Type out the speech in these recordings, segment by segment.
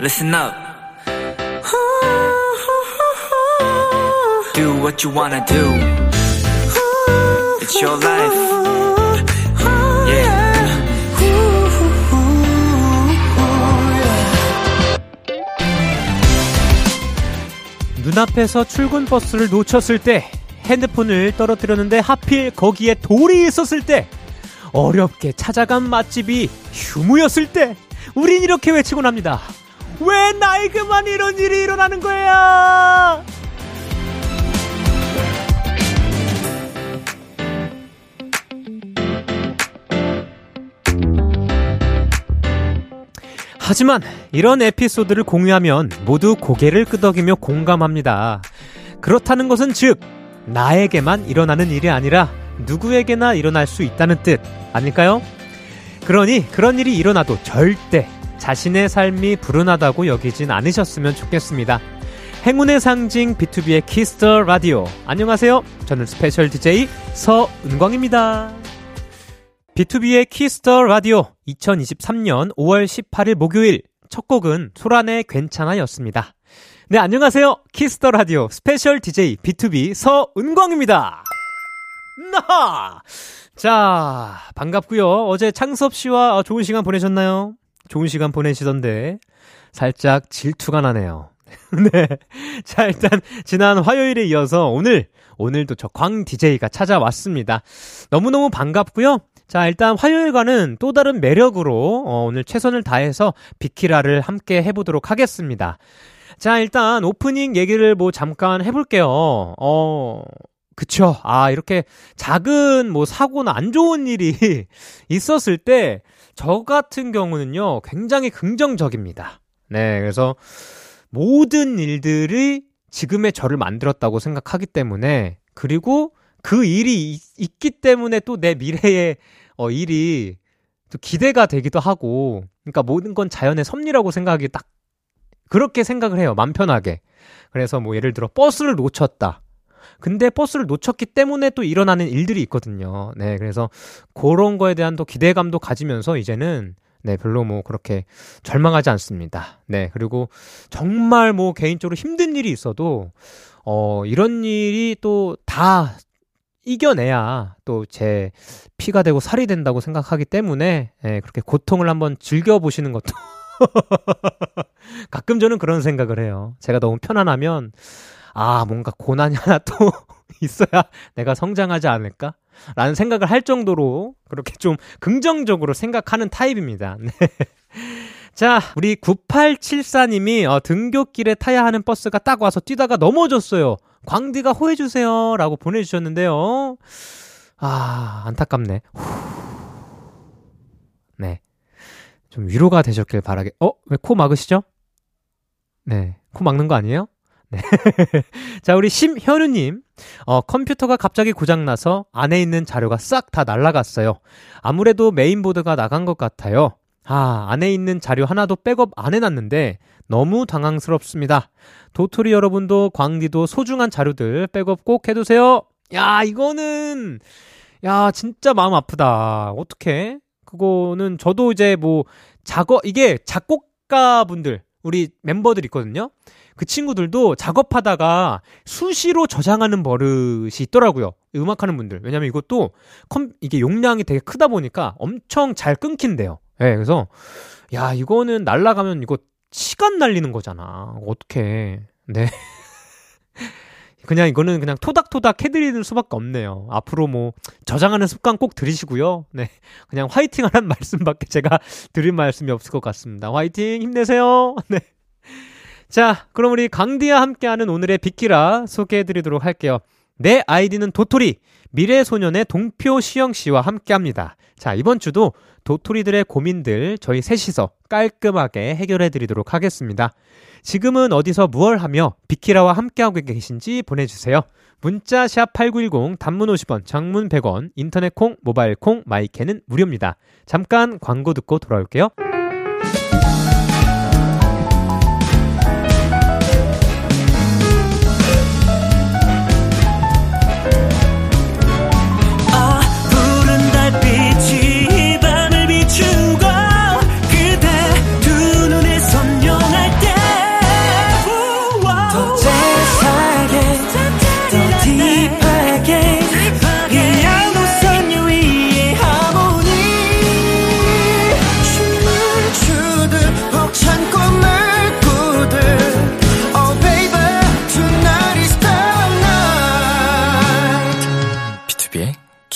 listen up. Do what you wanna do. It's your life. Yeah. 눈앞에서 출근 버스를 놓쳤을 때 핸드폰을 떨어뜨렸는데 하필 거기에 돌이 있었을 때 어렵게 찾아간 맛집이 휴무였을 때 우린 이렇게 외치곤 합니다. 왜 나에게만 이런 일이 일어나는 거야? 하지만 이런 에피소드를 공유하면 모두 고개를 끄덕이며 공감합니다. 그렇다는 것은 즉, 나에게만 일어나는 일이 아니라 누구에게나 일어날 수 있다는 뜻 아닐까요? 그러니 그런 일이 일어나도 절대 자신의 삶이 불운하다고 여기진 않으셨으면 좋겠습니다. 행운의 상징 B2B의 키스터 라디오. 안녕하세요. 저는 스페셜 DJ 서은광입니다. B2B의 키스터 라디오 2023년 5월 18일 목요일 첫 곡은 소란의 괜찮아였습니다. 네, 안녕하세요. Kiss the 라디오 스페셜 DJ BTOB 서은광입니다. 나! 자, 반갑고요. 어제 창섭 씨와 좋은 시간 보내셨나요? 좋은 시간 보내시던데 살짝 질투가 나네요. 네. 자, 일단 지난 화요일에 이어서 오늘 오늘도 저 광 DJ가 찾아왔습니다. 너무너무 반갑고요. 자, 일단 화요일과는 또 다른 매력으로 어, 오늘 최선을 다해서 비키라를 함께 해보도록 하겠습니다. 자, 일단 오프닝 얘기를 뭐 잠깐 해볼게요. 어, 그쵸. 아, 이렇게 작은 뭐 사고나 안 좋은 일이 있었을 때 저 같은 경우는요, 굉장히 긍정적입니다. 네, 그래서 모든 일들이 지금의 저를 만들었다고 생각하기 때문에 그리고 그 일이 있, 기 때문에 또 내 미래의 어, 일이 또 기대가 되기도 하고 그러니까 모든 건 자연의 섭리라고 생각하기 딱 그렇게 생각을 해요. 맘 편하게. 그래서 뭐 예를 들어 버스를 놓쳤다. 근데 버스를 놓쳤기 때문에 또 일어나는 일들이 있거든요. 네, 그래서 그런 거에 대한 또 기대감도 가지면서 이제는 네, 별로 뭐 그렇게 절망하지 않습니다. 네, 그리고 정말 뭐 개인적으로 힘든 일이 있어도 어, 이런 일이 또 다 이겨내야 또 제 피가 되고 살이 된다고 생각하기 때문에 네, 그렇게 고통을 한번 즐겨보시는 것도 가끔 저는 그런 생각을 해요. 제가 너무 편안하면 아, 뭔가 고난이 하나 또 있어야 내가 성장하지 않을까? 라는 생각을 할 정도로 그렇게 좀 긍정적으로 생각하는 타입입니다. 네. 자, 우리 9874님이 어, 등교길에 타야 하는 버스가 딱 와서 뛰다가 넘어졌어요. 광디가 호해주세요. 라고 보내주셨는데요. 아, 안타깝네. 네. 좀 위로가 되셨길 바랄게. 어? 왜 코 막으시죠? 네. 코 막는 거 아니에요? 네. 자, 우리 심현우님. 어, 컴퓨터가 갑자기 고장나서 안에 있는 자료가 싹 다 날라갔어요. 아무래도 메인보드가 나간 것 같아요. 아, 안에 있는 자료 하나도 백업 안 해놨는데 너무 당황스럽습니다. 도토리 여러분도 광디도 소중한 자료들 백업 꼭 해두세요. 야, 이거는, 야, 진짜 마음 아프다. 어떡해? 그거는 저도 이제 뭐, 작업, 이게 작곡가분들, 우리 멤버들 있거든요. 그 친구들도 작업하다가 수시로 저장하는 버릇이 있더라고요. 음악하는 분들. 왜냐면 이것도 컴, 이게 용량이 되게 크다 보니까 엄청 잘 끊긴대요. 예, 네, 그래서, 야, 이거는 날라가면 이거 시간 날리는 거잖아. 어떻게. 네. 그냥 이거는 그냥 토닥토닥 해드리는 수밖에 없네요. 앞으로 뭐 저장하는 습관 꼭 들이시고요. 네. 그냥 화이팅 하는 말씀밖에 제가 드릴 말씀이 없을 것 같습니다. 화이팅 힘내세요. 네. 자, 그럼 우리 강디와 함께하는 오늘의 비키라 소개해드리도록 할게요. 내 아이디는 도토리, 미래소년의 동표 시영 씨와 함께합니다. 자, 이번 주도 도토리들의 고민들 저희 셋이서 깔끔하게 해결해드리도록 하겠습니다. 지금은 어디서 무얼 하며 비키라와 함께하고 계신지 보내주세요. 문자 샵 8910 단문 50원, 장문 100원, 인터넷 콩, 모바일 콩, 마이캐는 무료입니다. 잠깐 광고 듣고 돌아올게요.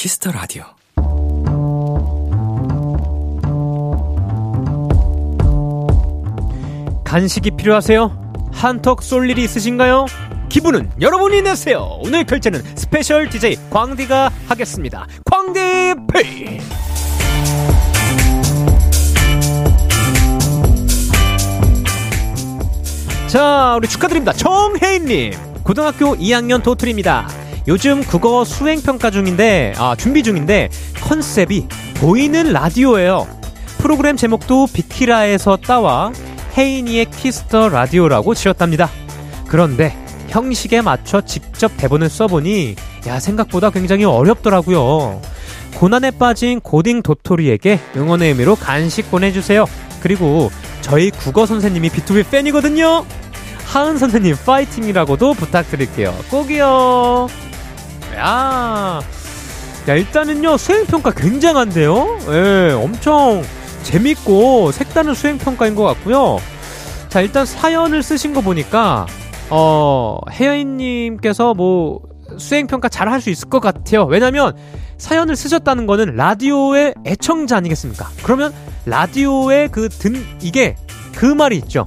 Kiss the 라디오. 간식이 필요하세요? 한턱 쏠 일이 있으신가요? 기분은 여러분이 내세요. 오늘 결제는 스페셜 DJ 광디가 하겠습니다. 광디페이. 자, 우리 축하드립니다. 정혜인님. 고등학교 2학년 도토리입니다. 요즘 국어 수행 평가 중인데, 아, 준비 중인데, 컨셉이 보이는 라디오예요. 프로그램 제목도 비키라에서 따와 혜인이의 Kiss the 라디오라고 지었답니다. 그런데 형식에 맞춰 직접 대본을 써보니, 야, 생각보다 굉장히 어렵더라고요. 고난에 빠진 고딩 도토리에게 응원의 의미로 간식 보내주세요. 그리고 저희 국어 선생님이 B2B 팬이거든요. 하은 선생님 파이팅이라고도 부탁드릴게요. 꼭이요. 야, 야 일단은요 수행평가 굉장한데요. 예, 엄청 재밌고 색다른 수행평가인 것 같고요. 자 일단 사연을 쓰신 거 보니까 어 혜연님께서 뭐 수행평가 잘 할 수 있을 것 같아요. 왜냐면 사연을 쓰셨다는 거는 라디오의 애청자 아니겠습니까? 그러면 라디오의 그 든 이게 그 말이 있죠.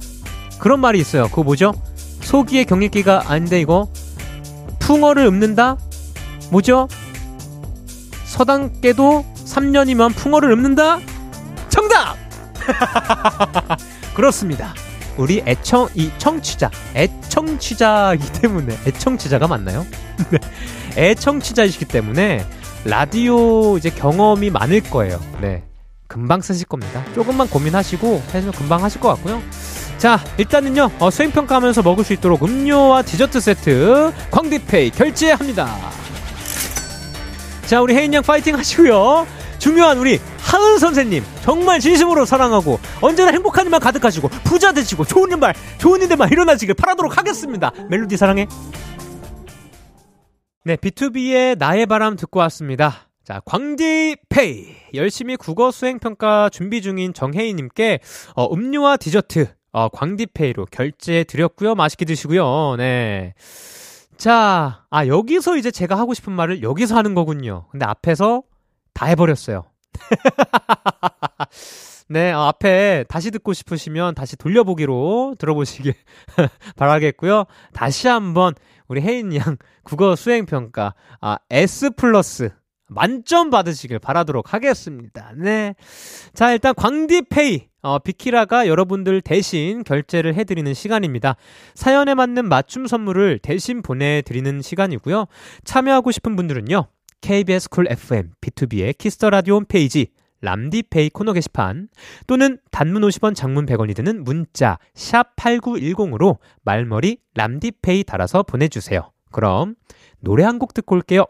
그런 말이 있어요. 그거 뭐죠? 소기의 경읽기가 아닌데 이거 풍어를 읊는다? 뭐죠? 서당께도 3년이면 풍어를 읊는다? 정답! 그렇습니다. 우리 애청, 이 청취자, 애청취자이기 때문에, 애청취자가 맞나요? 네. 애청취자이시기 때문에, 라디오 이제 경험이 많을 거예요. 네. 금방 쓰실 겁니다. 조금만 고민하시고, 해서 금방 하실 것 같고요. 자, 일단은요, 어, 수행평가하면서 먹을 수 있도록 음료와 디저트 세트, 광디페이 결제합니다. 자, 우리 혜인 양 파이팅 하시고요. 중요한 우리 하은 선생님 정말 진심으로 사랑하고 언제나 행복한 일만 가득하시고 부자 되시고 좋은 일만 좋은 일들만 일어나시길 바라도록 하겠습니다. 멜로디 사랑해. 네, B2B의 나의 바람 듣고 왔습니다. 자, 광디페이 열심히 국어 수행 평가 준비 중인 정혜인님께 어, 음료와 디저트 어, 광디페이로 결제해 드렸고요. 맛있게 드시고요. 네. 자, 아 여기서 이제 제가 하고 싶은 말을 여기서 하는 거군요. 근데 앞에서 다 해버렸어요. 네, 어, 앞에 다시 듣고 싶으시면 다시 돌려보기로 들어보시길 바라겠고요. 다시 한번 우리 혜인 양 국어 수행평가 아, S 플러스 만점 받으시길 바라도록 하겠습니다. 네. 자, 일단 광디페이 어, 비키라가 여러분들 대신 결제를 해드리는 시간입니다. 사연에 맞는 맞춤 선물을 대신 보내드리는 시간이고요. 참여하고 싶은 분들은요. KBS 쿨 FM B2B의 키스터 라디오 홈페이지 람디페이 코너 게시판 또는 단문 50원 장문 100원이 드는 문자 샵 8910으로 말머리 람디페이 달아서 보내주세요. 그럼 노래 한 곡 듣고 올게요.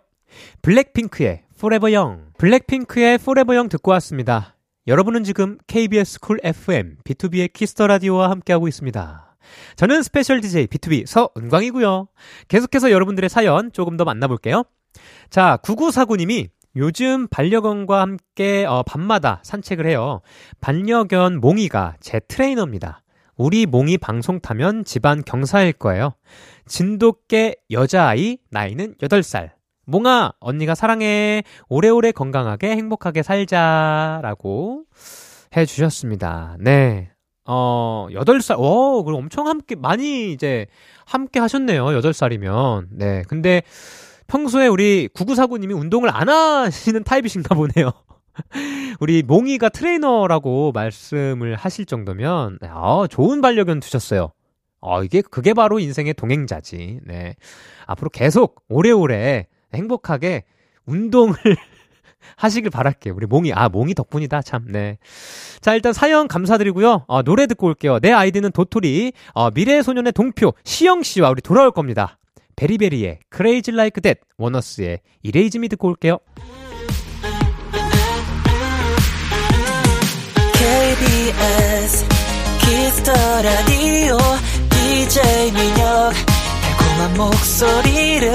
블랙핑크의 Forever Young 블랙핑크의 Forever Young 듣고 왔습니다. 여러분은 지금 KBS 쿨 FM B2B의 키스터 라디오와 함께하고 있습니다. 저는 스페셜 DJ BTOB 서은광이고요. 계속해서 여러분들의 사연 조금 더 만나볼게요. 자, 9949님이 요즘 반려견과 함께 어, 밤마다 산책을 해요. 반려견 몽이가 제 트레이너입니다. 우리 몽이 방송 타면 집안 경사일 거예요. 진돗개 여자아이, 나이는 8살. 몽아, 언니가 사랑해. 오래오래 건강하게 행복하게 살자 라고 해주셨습니다. 네. 어, 8살, 오, 그럼 엄청 함께, 많이 이제 함께 하셨네요. 8살이면. 네. 근데 평소에 우리 9949님이 운동을 안 하시는 타입이신가 보네요. 우리 몽이가 트레이너라고 말씀을 하실 정도면, 어, 좋은 반려견 두셨어요. 어, 이게, 그게 바로 인생의 동행자지. 네. 앞으로 계속 오래오래 행복하게 운동을 하시길 바랄게요. 우리 몽이, 아, 몽이 덕분이다. 참, 네. 자, 일단 사연 감사드리고요. 어, 노래 듣고 올게요. 내 아이디는 도토리, 어, 미래소년의 동표, 시영씨와 우리 돌아올 겁니다. 베리베리의 Crazy Like That, 원어스의 Erase Me 듣고 올게요. KBS Kiss the 라디오 DJ 민혁 달콤한 목소리를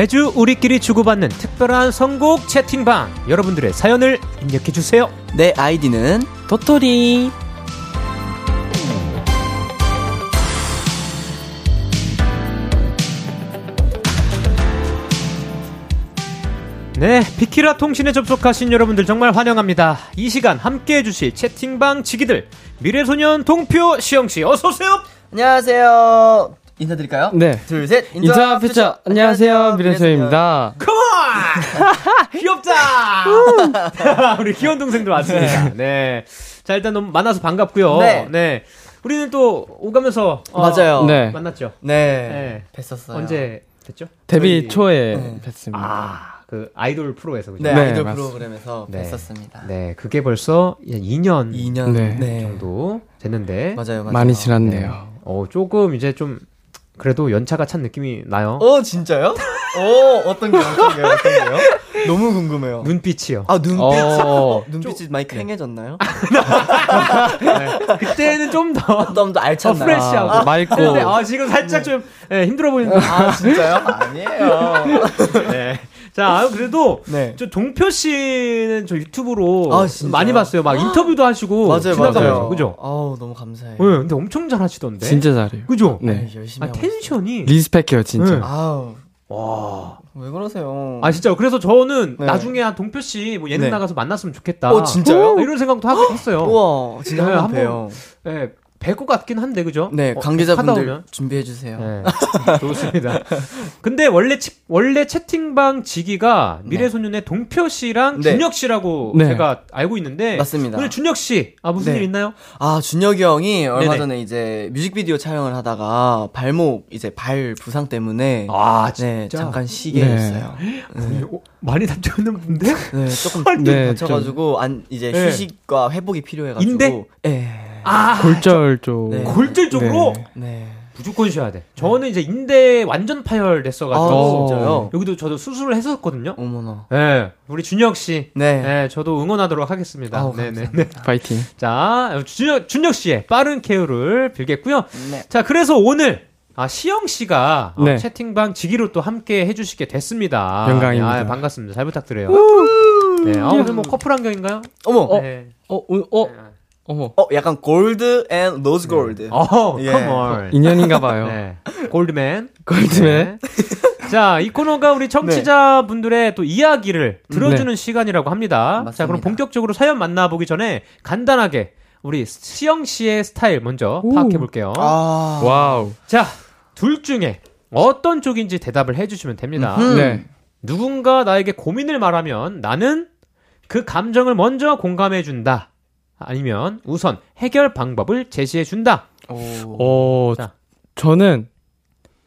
매주 우리끼리 주고받는 특별한 선곡 채팅방. 여러분들의 사연을 입력해 주세요. 내 아이디는 도토리. 네, 비키라 통신에 접속하신 여러분들 정말 환영합니다. 이 시간 함께 해주실 채팅방 지기들. 미래소년 동표 시영 씨, 어서 오세요! 안녕하세요. 인사드릴까요? 네. 둘, 셋. 인사 피처 안녕하세요 미래소입니다. 컴온! 귀엽다! 우리 귀여운 동생들 왔습니다. 네. 자, 일단 너무 만나서 반갑고요. 네. 우리는 또 오가면서 어, 맞아요. 네. 만났죠. 네. 네. 뵀었어요. 언제 됐죠? 데뷔 저희- 초에 네. 뵀습니다. 아, 그 아이돌 프로에서 그죠? 네, 네, 아이돌 맞습니다. 프로그램에서 네. 뵀었습니다. 네, 그게 벌써 2년 2년 네. 정도 됐는데 맞아요, 맞아요. 많이 네. 지났네요. 어, 조금 이제 좀 그래도 연차가 찬 느낌이 나요. 어, 진짜요? 어, 어떤 게 어떤 게요? 어떤 게요? 너무 궁금해요. 눈빛이요. 아, 눈빛. 어. 눈빛이 많이 캥해졌나요? 그때는 좀 더 좀 더 알찼나요? 프레시하고 아, 맑고. 아, 지금 살짝 좀 예, 힘들어 보이는데. 아, 진짜요? 아니에요. 네. 자, 아, 그래도 네. 저 동표 씨는 저 유튜브로 아? 많이 봤어요. 막 인터뷰도 하시고 맞아요, 지나가면서 맞아요. 그죠? 아우, 너무 감사해요. 네, 근데 엄청 잘하시던데. 진짜 잘해요. 그죠? 네. 네, 열심히 아, 하고 있어요. 텐션이 리스펙해요 진짜. 네. 아우, 와. 왜 그러세요? 아 진짜 그래서 저는 네. 나중에 한 동표 씨 뭐 예능 네. 나가서 만났으면 좋겠다. 어, 진짜요? 이런 생각도 하긴 했어요. 우와, 진짜 네, 한번 봬요. 예, 뵐것 같긴 한데 그죠? 네, 어, 관계자분들. 준비해 주세요. 네, 좋습니다. 근데 원래 치- 원래 채팅방 지기가 미래소년의 동표 씨랑 네. 준혁 씨라고 네. 제가 알고 있는데 맞습니다. 오늘 준혁 씨, 아 무슨 네. 일 있나요? 아, 준혁이 형이 얼마 네네. 전에 이제 뮤직비디오 촬영을 하다가 발목 이제 발 부상 때문에 아 네, 진짜 잠깐 쉬게 네. 했어요. 네, 어, 많이 다쳤는데? 네, 조금 네, 다쳐가지고 안 이제 네. 휴식과 회복이 필요해가지고. 인대? 네. 아 골절 쪽. 네. 골절 쪽으로 네. 네. 무조건 쉬어야 돼. 저는 이제 인대 완전 파열 됐어가지고 아, 진짜요? 여기도 저도 수술을 했었거든요. 어머나. 네, 우리 준혁 씨. 네. 네, 저도 응원하도록 하겠습니다. 아우, 네네. 네. 파이팅. 자, 준혁, 준혁 씨의 빠른 케어를 빌겠고요. 네. 자, 그래서 오늘 아, 시영 씨가 어, 네. 채팅방 지기로 또 함께 해주시게 됐습니다. 영광입니다. 아, 반갑습니다. 잘 부탁드려요. 네, 아, 오늘 뭐 커플 안경인가요? 어머. 네. 어, 어, 어, 어 머. 어, 약간 gold and rose gold. 어, 예. come on. 인연인가 봐요. 네. 골드맨. 골드맨. 네. 자, 이 코너가 우리 청취자분들의 또 이야기를 들어주는 네. 시간이라고 합니다. 자, 그럼 맞습니다. 본격적으로 사연 만나보기 전에 간단하게 우리 시영 씨의 스타일 먼저 오. 파악해 볼게요. 아. 와우. 자, 둘 중에 어떤 쪽인지 대답을 해주시면 됩니다. 음흠. 네. 누군가 나에게 고민을 말하면 나는 그 감정을 먼저 공감해준다. 아니면 우선 해결 방법을 제시해 준다. 오. 어, 자. 저는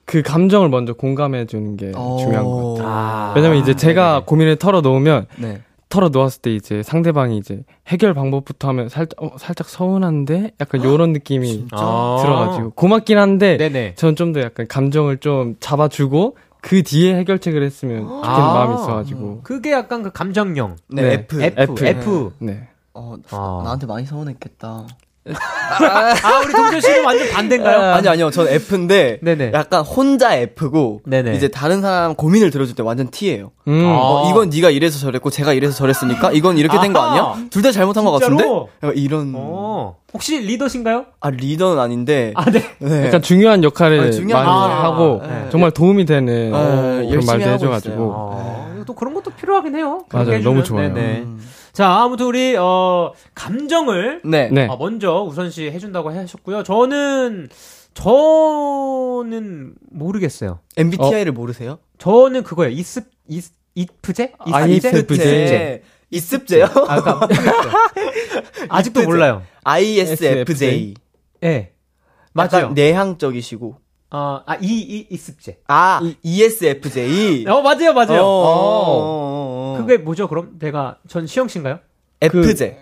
그 감정을 먼저 공감해 주는 게 오. 중요한 것 같아요. 아. 왜냐면 이제 제가 네네. 고민을 털어 놓으면 네. 털어 놓았을 때 이제 상대방이 이제 해결 방법부터 하면 살짝 어, 살짝 서운한데 약간 요런 느낌이 아. 들어가지고 고맙긴 한데 네네. 전좀더 약간 감정을 좀 잡아주고 그 뒤에 해결책을 했으면 좋겠는 아. 마음이 있어가지고 그게 약간 그 감정형. 네, 네. F. F, F. F. 네. 어, 아. 나한테 많이 서운했겠다. 아, 우리 동표 씨는 완전 반대인가요? 아니, 아니요. 전 F인데, 네네. 약간 혼자 F고, 네네. 이제 다른 사람 고민을 들어줄 때 완전 T예요. 음. 아. 어, 이건 네가 이래서 저랬고, 제가 이래서 저랬으니까, 이건 이렇게 된 거. 아니야? 둘 다 잘못한 것 진짜로? 같은데? 약간 이런. 어. 혹시 리더신가요? 아, 리더는 아닌데, 아, 네. 네. 약간 중요한 역할을 아, 중요한 많이 역할. 하고 네. 정말 도움이 되는 어, 그런 말도 하고 해줘가지고. 어, 또 그런 것도 필요하긴 해요. 맞아요. 너무. 좋아요. 네네. 음. 자, 아무튼 우리, 어, 감정을 네. 네. 아, 먼저 우선시 해준다고 하셨고요. 저는, 저는 모르겠어요. MBTI를 모르세요? 저는 그거예요. 이습, 이스, 이프제? 아, 이습제. 이습제요? 아, 그러니까. 아직도. 몰라요. ISFJ. 예. 네. 맞아요. 내향적이시고. 어, 아, 이, 이, 이습제. 아, ESFJ. 어, 맞아요, 맞아요. 어, 어. 어, 어. 그게 뭐죠, 그럼? 내가, 전 시영 씨인가요? FJ.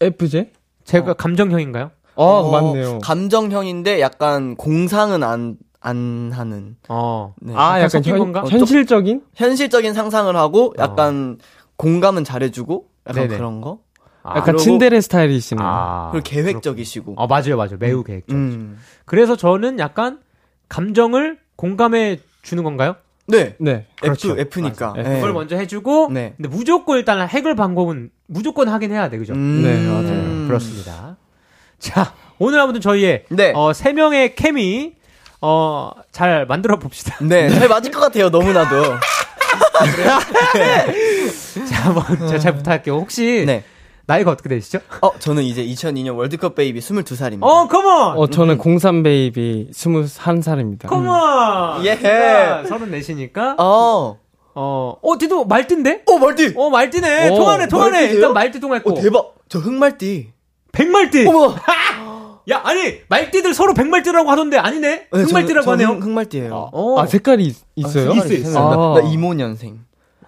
FJ? 제가 감정형인가요? 아 어, 맞네요. 감정형인데 약간 공상은 안, 안 하는. 어. 네. 아 약간 섞인 현, 건가? 현실적인? 현실적인 상상을 하고 약간 공감은 잘해주고 약간 네네. 그런 거. 아, 약간 그리고- 친데레 스타일이시네요. 아. 그리고 계획적이시고. 어, 맞아요, 맞아요. 매우 계획적. 음. 그래서 저는 약간 감정을 공감해 주는 건가요? 네. 네. 그렇죠. F, F니까. 맞아요. 네. 그걸 먼저 해주고 네. 근데 무조건 일단 해결 방법은 무조건 하긴 해야 돼 그죠? 음. 네, 맞아요. 네, 그렇습니다. 자 오늘 아무튼 저희의 네. 어, 세 명의 케미 어, 잘 만들어 봅시다. 네, 잘 맞을 것 같아요, 너무나도. 자, 한번 제가 잘 부탁할게요. 혹시 네. 나이가 어떻게 되시죠? 어, 저는 이제 2002년 월드컵 베이비 22살입니다. 어, come on! 어, 저는 03 베이비 21살입니다. come on! 예. 34시니까. 어. 어, 어, 뒤도 말띠인데? 어, 말띠! 어, 말띠네. 오, 통하네, 통하네. 말띠세요? 일단 말띠 통했고. 어, 대박. 저 흑말띠. 백말띠! 어머! 야, 아니, 말띠들 서로 백말띠라고 하던데 아니네? 네, 흑말띠라고 저, 저 하네요. 흑, 흑말띠예요. 어. 아, 색깔이 있, 있어요? 있어, 있어. 아. 나 임오년생.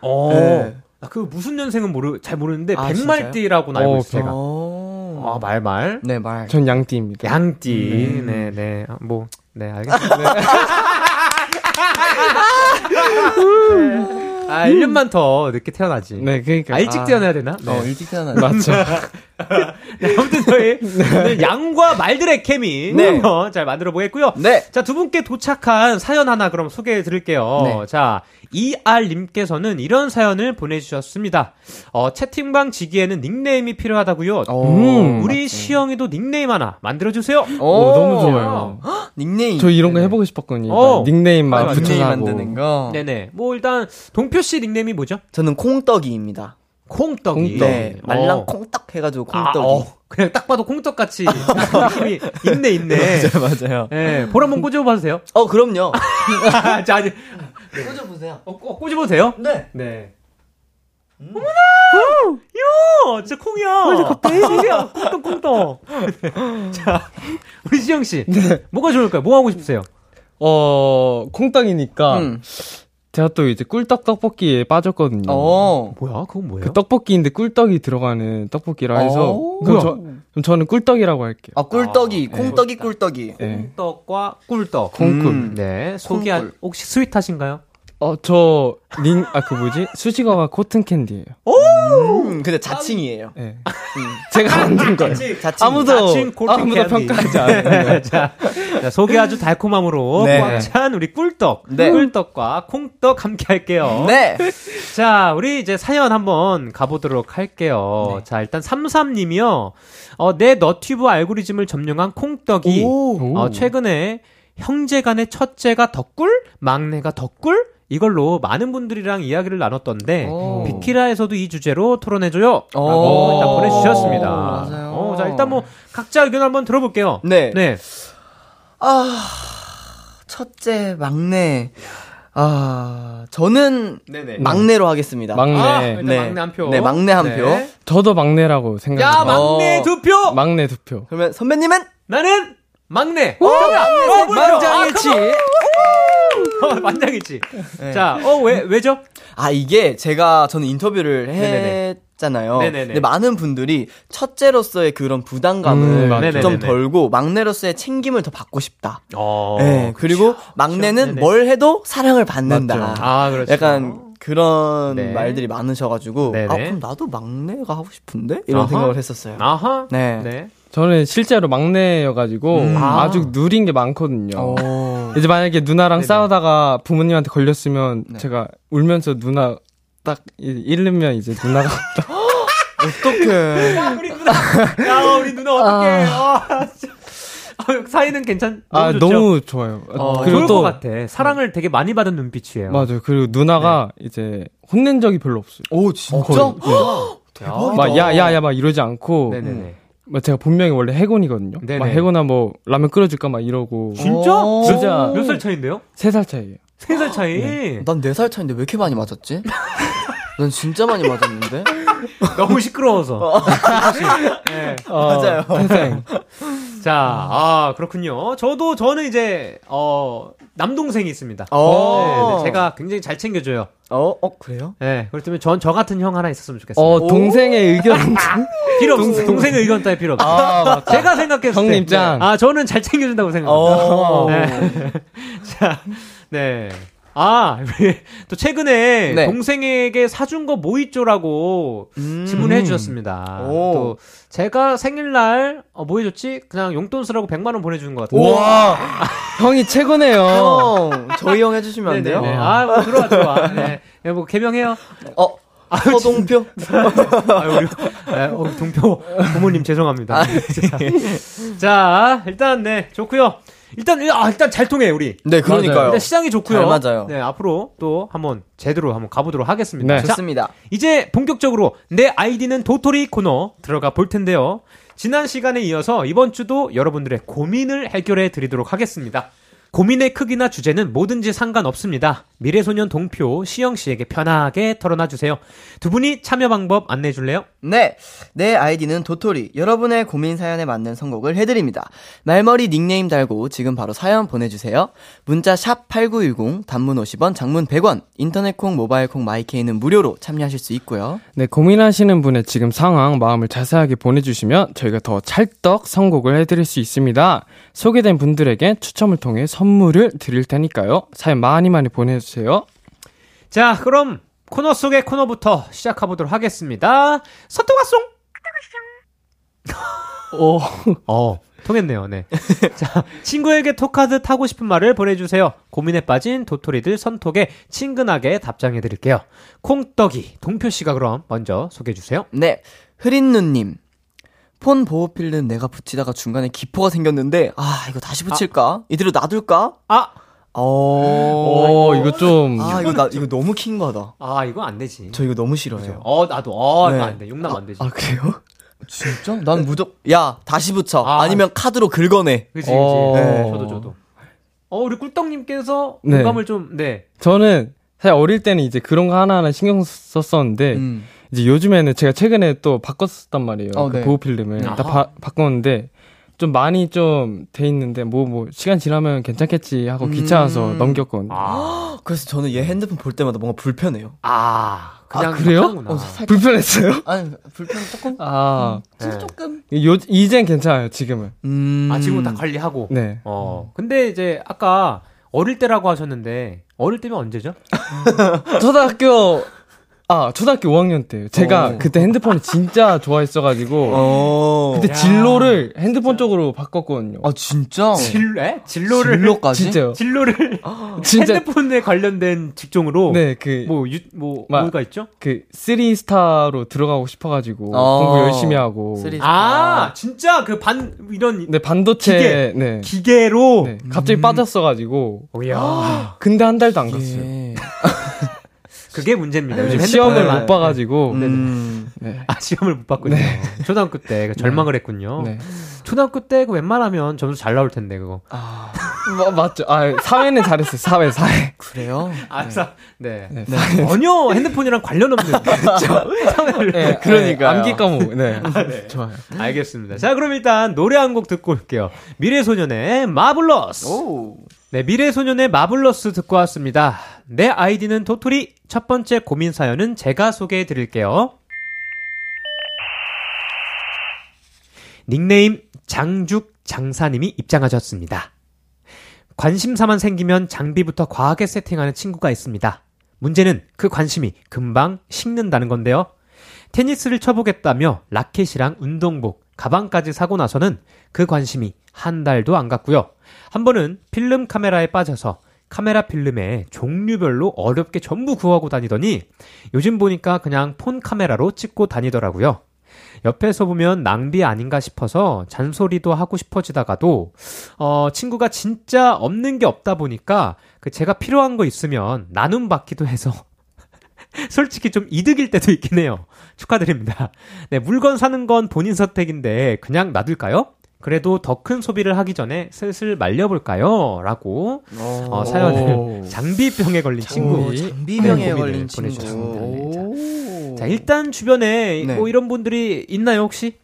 어. 네. 나그 무슨 년생은 모르, 잘 모르는데, 아, 백말띠라고는 알고 어, 있어요, 제가. 어. 아, 말말. 네, 말. 전 양띠입니다. 양띠. 네, 네. 아, 뭐, 네, 알겠습니다. 아, 1년만 더 늦게 태어나지. 네, 그러니까. 아, 일찍 아, 태어나야 되나? 네. 어, 일찍 태어나. 맞죠. 네, 아무튼 저희 오늘 양과 말들의 케미 네. 한번 잘 만들어 보겠고요. 네. 자, 두 분께 도착한 사연 하나 그럼 소개해 드릴게요. 네. 자, 이알님께서는 이런 사연을 보내주셨습니다. 어, 채팅방 지기에는 닉네임이 필요하다고요. 음, 우리 시영이도 닉네임 하나 만들어주세요. 오, 너무 좋아요. 닉네임. 저 이런 거 해보고 싶었거든요. 어. 닉네임 막 맞아요. 붙여서 닉네임. 만드는 거. 네네. 뭐 일단 동표 씨 닉네임이 뭐죠? 저는 콩떡이입니다. 콩떡이. 네. 어. 말랑 콩떡 해가지고 아, 콩떡이. 어, 그냥 딱 봐도 콩떡 같이 느낌이 있네 있네. 맞아요, 맞아요. 예, 볼 한번 꽂아봐도 돼요? 어, 그럼요. 자, 아직 꽂아보세요. 어, 어, 꽂아봐도 돼요? 네. 네. 어머나! 야, 진짜 콩이야. 베이비야, 콩떡 콩떡. 자, 우리 시영 씨, 뭐가 좋을까요? 뭐 하고 싶으세요? 어, 콩떡이니까 음. 제가 또 이제 꿀떡 떡볶이에 빠졌거든요. 어. 뭐야? 그건 뭐예요? 그 떡볶이인데 꿀떡이 들어가는 떡볶이라 해서 어. 그럼, 저, 그럼 저는 꿀떡이라고 할게요. 아, 꿀떡이. 아, 콩떡이 꿀떡이. 네. 콩떡과 꿀떡. 콩꿀. 음. 네, 속이 한, 콩꿀. 혹시 스윗하신가요? 어, 저, 링, 아, 그 뭐지? 수식어가 cotton candy예요 음, 근데 자칭이에요. 네. 제가 만든 거예요. 자칭. 아무도, 자칭 cotton 아무도 캔디. 평가하지 않아요. 자, 자, 속이 아주 달콤함으로 네. 꽉찬 우리 꿀떡. 네. 꿀떡과 콩떡 함께 할게요. 네. 자, 우리 이제 사연 한번 가보도록 할게요. 네. 자, 일단 33님이요. 어, 내 너튜브 알고리즘을 점령한 콩떡이, 오. 어, 최근에 형제 간의 첫째가 덕꿀, 막내가 덕꿀? 이걸로 많은 분들이랑 이야기를 나눴던데, 오. 비키라에서도 이 주제로 토론해줘요. 오. 라고 일단 보내주셨습니다. 맞아요. 어, 자, 일단 뭐, 각자 의견 한번 들어볼게요. 네. 네. 아, 첫째, 막내. 아, 저는 네네. 막내로 하겠습니다. 막내. 아, 일단 네. 막내 한 표. 네, 막내 한 표. 저도 막내라고 야, 생각해요. 막내 어. 두 표! 막내 두 표. 그러면 선배님은? 나는 막내. 어, 만장일치. 어, 만장일치. 네. 자, 어, 왜, 왜죠? 아, 이게 제가 저는 인터뷰를. 했잖아요. 네네네. 근데 많은 분들이 첫째로서의 그런 부담감을 음. 좀. 덜고 막내로서의 챙김을 더 받고 싶다. 어. 네, 그리고 막내는 네네. 뭘 해도 사랑을 받는다. 맞죠. 아, 그렇죠. 약간 그런 네. 말들이 많으셔가지고 네네. 아 그럼 나도 막내가 하고 싶은데 이런 아하. 생각을 했었어요. 아하. 네. 네. 저는 실제로 막내여가지고 음. 아주 누린 게 많거든요. 오. 이제 만약에 누나랑 네네. 싸우다가 부모님한테 걸렸으면 네. 제가 울면서 누나 딱 이- 잃으면 이제 누나가 어떡해. 야, 우리 누나. 야, 우리 누나 어떡해. 아, 진짜. 어, 사이는 괜찮, 너무 아 좋죠? 너무 좋아요. 어, 그리고 좋을 또 것 같아. 사랑을 되게 많이 받은 눈빛이에요. 맞아요. 그리고 누나가 이제 혼낸 적이 별로 없어요. 오 진짜? 거의, 대박이다. 막 야야야 막 이러지 않고 네네네. 막 제가 본명이 원래 해곤이거든요. 네네. 막 해곤아 뭐 라면 끓여줄까 막 이러고 진짜? 오. 진짜. 몇 살 차인데요? 세 살 차이예요. 세 살 차이. 난네 살 차인데 왜 이렇게 많이 맞았지? 난 진짜 많이 맞았는데. 너무 시끄러워서. 네. 맞아요. 태생. 자, 아, 그렇군요. 저도, 저는 이제, 어, 남동생이 있습니다. 어. 네, 네, 제가 굉장히 잘 챙겨줘요. 어, 어 그래요? 네, 그렇다면 전 저 같은 형 하나 있었으면 좋겠어요. 어 동생의 의견. 필요 없어. 동생 의 의견 따위 필요 없어. 아 맞다. 제가 생각했을 때. 형님 짱. 아, 저는 잘 챙겨준다고 생각합니다. 어. 네. 자, 네. 아, 또 최근에 네. 동생에게 사준 거 뭐 있죠라고 음. 질문해 주셨습니다. 오. 또 제가 생일날 어, 뭐 해줬지? 그냥 용돈 쓰라고 100만 원 보내주는 것 같아요. 와, 형이 최고네요. 형, 저희 형 해주시면 안 돼요? 아, 뭐 들어와 들어와. 네. 네, 뭐 개명해요. 어, 서동표? 아, 우리 네, 어, 동표 부모님 죄송합니다. 자, 자, 일단 네 좋고요. 일단 아, 일단 잘 통해 우리. 네, 그러니까요. 일단 시장이 좋고요. 잘 맞아요. 네, 앞으로 또 한번 제대로 한번 가보도록 하겠습니다. 네. 자, 좋습니다. 이제 본격적으로 내 아이디는 도토리 코너 들어가 볼 텐데요. 지난 시간에 이어서 이번 주도 여러분들의 고민을 해결해 드리도록 하겠습니다. 고민의 크기나 주제는 뭐든지 상관없습니다. 미래소년 동표 시영 씨에게 편하게 털어놔 주세요. 두 분이 참여 방법 안내해 줄래요? 네, 내 아이디는 도토리. 여러분의 고민 사연에 맞는 선곡을 해드립니다. 말머리 닉네임 달고 지금 바로 사연 보내주세요. 문자 샵 #8910 단문 50원, 장문 100원. 인터넷 콩, 모바일 콩, 마이케이는 무료로 참여하실 수 있고요. 네, 고민하시는 분의 지금 상황, 마음을 자세하게 보내주시면 저희가 더 찰떡 선곡을 해드릴 수 있습니다. 소개된 분들에게 추첨을 통해 선물을 드릴 테니까요. 사연 많이 많이 보내주세요. 자, 그럼 코너 속의 코너부터 시작해보도록 하겠습니다. 선토가송! 오, 어, 통했네요, 네. 자, 친구에게 톡하듯 하고 싶은 말을 보내주세요. 고민에 빠진 도토리들 선톡에 친근하게 답장해드릴게요. 콩떡이, 동표씨가 그럼 먼저 소개해주세요. 네, 흐린누님. 폰 보호 필름 내가 붙이다가 중간에 기포가 생겼는데, 아, 이거 다시 붙일까? 이대로 놔둘까? 아! 어, 오, 이거 좀. 아, 이거 나, 이거 너무 킹 거다. 아, 이거 안 되지. 저 이거 너무 싫어요. 어, 나도, 어, 네. 이거 안 돼. 용납 안 되지. 아, 그래요? 진짜? 난 무조건, 야, 다시 붙여. 아. 아, 니면 카드로 긁어내. 그치, 그치. 어. 네, 저도, 저도. 어, 우리 꿀떡님께서 네. 공감을 좀, 네. 저는 사실 어릴 때는 이제 그런 거 하나하나 신경 썼었는데, 음. 이제 요즘에는 제가 최근에 또 바꿨었단 말이에요. 어, 그 네. 보호 필름을. 다. 바, 바꿨는데, 좀 많이 좀 돼 있는데, 뭐, 뭐, 시간 지나면 괜찮겠지 하고 음. 귀찮아서 넘겼거든요. 아, 그래서 저는 얘 핸드폰 볼 때마다 뭔가 불편해요. 아, 그냥 아, 그래요? 어. 불편했어요? 아니, 불편 조금? 아, 네. 조금? 요, 이젠 괜찮아요, 지금은. 음. 아, 지금 다 관리하고. 네. 어. 근데 이제 아까 어릴 때라고 하셨는데 어릴 때면 언제죠? 초등학교, 아, 초등학교 5학년 때요. 제가 어. 그때 핸드폰을 진짜 좋아했어가지고, 어. 그때 야. 진로를 핸드폰 쪽으로 바꿨거든요. 아, 진짜? 진, 에? 진로를 진로까지? 진짜요. 진로를 진짜. 핸드폰에 관련된 직종으로 네, 그, 뭐, 유, 뭐, 마- 뭐가 있죠? 그, 3스타로 들어가고 싶어가지고, 어. 공부 열심히 하고. three- 아, 진짜 그 반, 이런 네, 반도체, 네. 기계로. 네, 갑자기 빠졌어가지고, 오야. 근데 한 달도 안 갔어요. 예. 그게 문제입니다. 요즘 네, 시험을 핸드폰을 못 봐가지고, 음. 네. 아, 시험을 못 봤군요. 초등학교 때그 절망을 했군요. 네. 초등학교 때 그 웬만하면 점수 잘 나올 텐데, 그거. 아, 마- 맞죠. 아, 사회는 잘했어요. 사회, 사회. 그래요? 알았어. 네. 네. 전혀 핸드폰이랑 관련 없는. 사회를. 네, 그러니까요. 암기 과목. 네. 좋아요. 알겠습니다. 자, 그럼 일단 노래 한 곡 듣고 올게요. 미래소년의 마블러스. 오. 네, 미래소년의 마블러스 듣고 왔습니다. 내 아이디는 도토리. 첫 번째 고민 사연은 제가 소개해 드릴게요. 닉네임 장죽 장사님이 입장하셨습니다. 관심사만 생기면 장비부터 과하게 세팅하는 친구가 있습니다. 문제는 그 관심이 금방 식는다는 건데요. 테니스를 쳐보겠다며 라켓이랑 운동복, 가방까지 사고 나서는 그 관심이 한 달도 안 갔고요. 한 번은 필름 카메라에 빠져서 카메라 필름에 종류별로 어렵게 전부 구하고 다니더니 요즘 보니까 그냥 폰 카메라로 찍고 다니더라고요. 옆에서 보면 낭비 아닌가 싶어서 잔소리도 하고 싶어지다가도 어 친구가 진짜 없는 게 없다 보니까 그 제가 필요한 거 있으면 나눔 받기도 해서 솔직히 좀 이득일 때도 있긴 해요. 축하드립니다. 네, 물건 사는 건 본인 선택인데 그냥 놔둘까요? 그래도 더 큰 소비를 하기 전에 슬슬 말려볼까요? 라고 어, 사연을 오. 장비병에 걸린 친구 오, 장비병에 네, 걸린 친구. 오. 자, 일단 주변에 네. 뭐 이런 분들이 있나요, 혹시?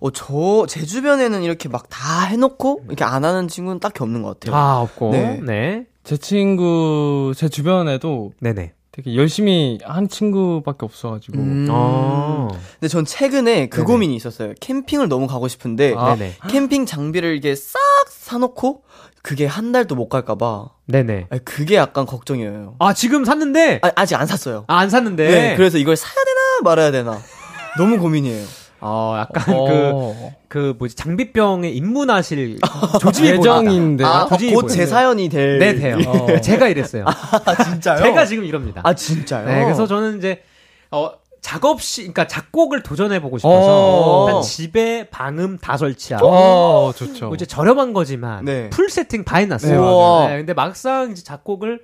어, 저, 제 주변에는 이렇게 막 다 해놓고, 이렇게 안 하는 친구는 딱히 없는 것 같아요. 아, 없고. 네. 네. 제 친구, 제 주변에도 네네. 되게 열심히 한 친구밖에 없어가지고. 음. 어. 근데 전 최근에 그 네네. 고민이 있었어요. 캠핑을 너무 가고 싶은데 아. 네네. 캠핑 장비를 이게 싹 사놓고 그게 한 달도 못 갈까봐 네네. 아니, 그게 약간 걱정이에요. 아, 지금 샀는데, 아, 아직 안 샀어요. 아, 안 샀는데. 네. 그래서 이걸 사야 되나 말아야 되나 너무 고민이에요. 어, 약간 그, 어. 그 뭐지, 장비병에 입문하실 조짐이 예정인데. 아, 도저히 곧 보여요. 제 사연이 될. 네, 돼요. 어. 제가 이랬어요. 아, 진짜요? 제가 지금 이럽니다. 아, 진짜요? 네, 그래서 저는 이제 어 작업 시, 그러니까 작곡을 도전해 보고 어. 싶어서 일단 집에 방음 다 설치하고 어, 좋죠. 뭐 이제 저렴한 거지만 네. full 세팅 다 해놨어요. 네. 네, 근데 막상 이제 작곡을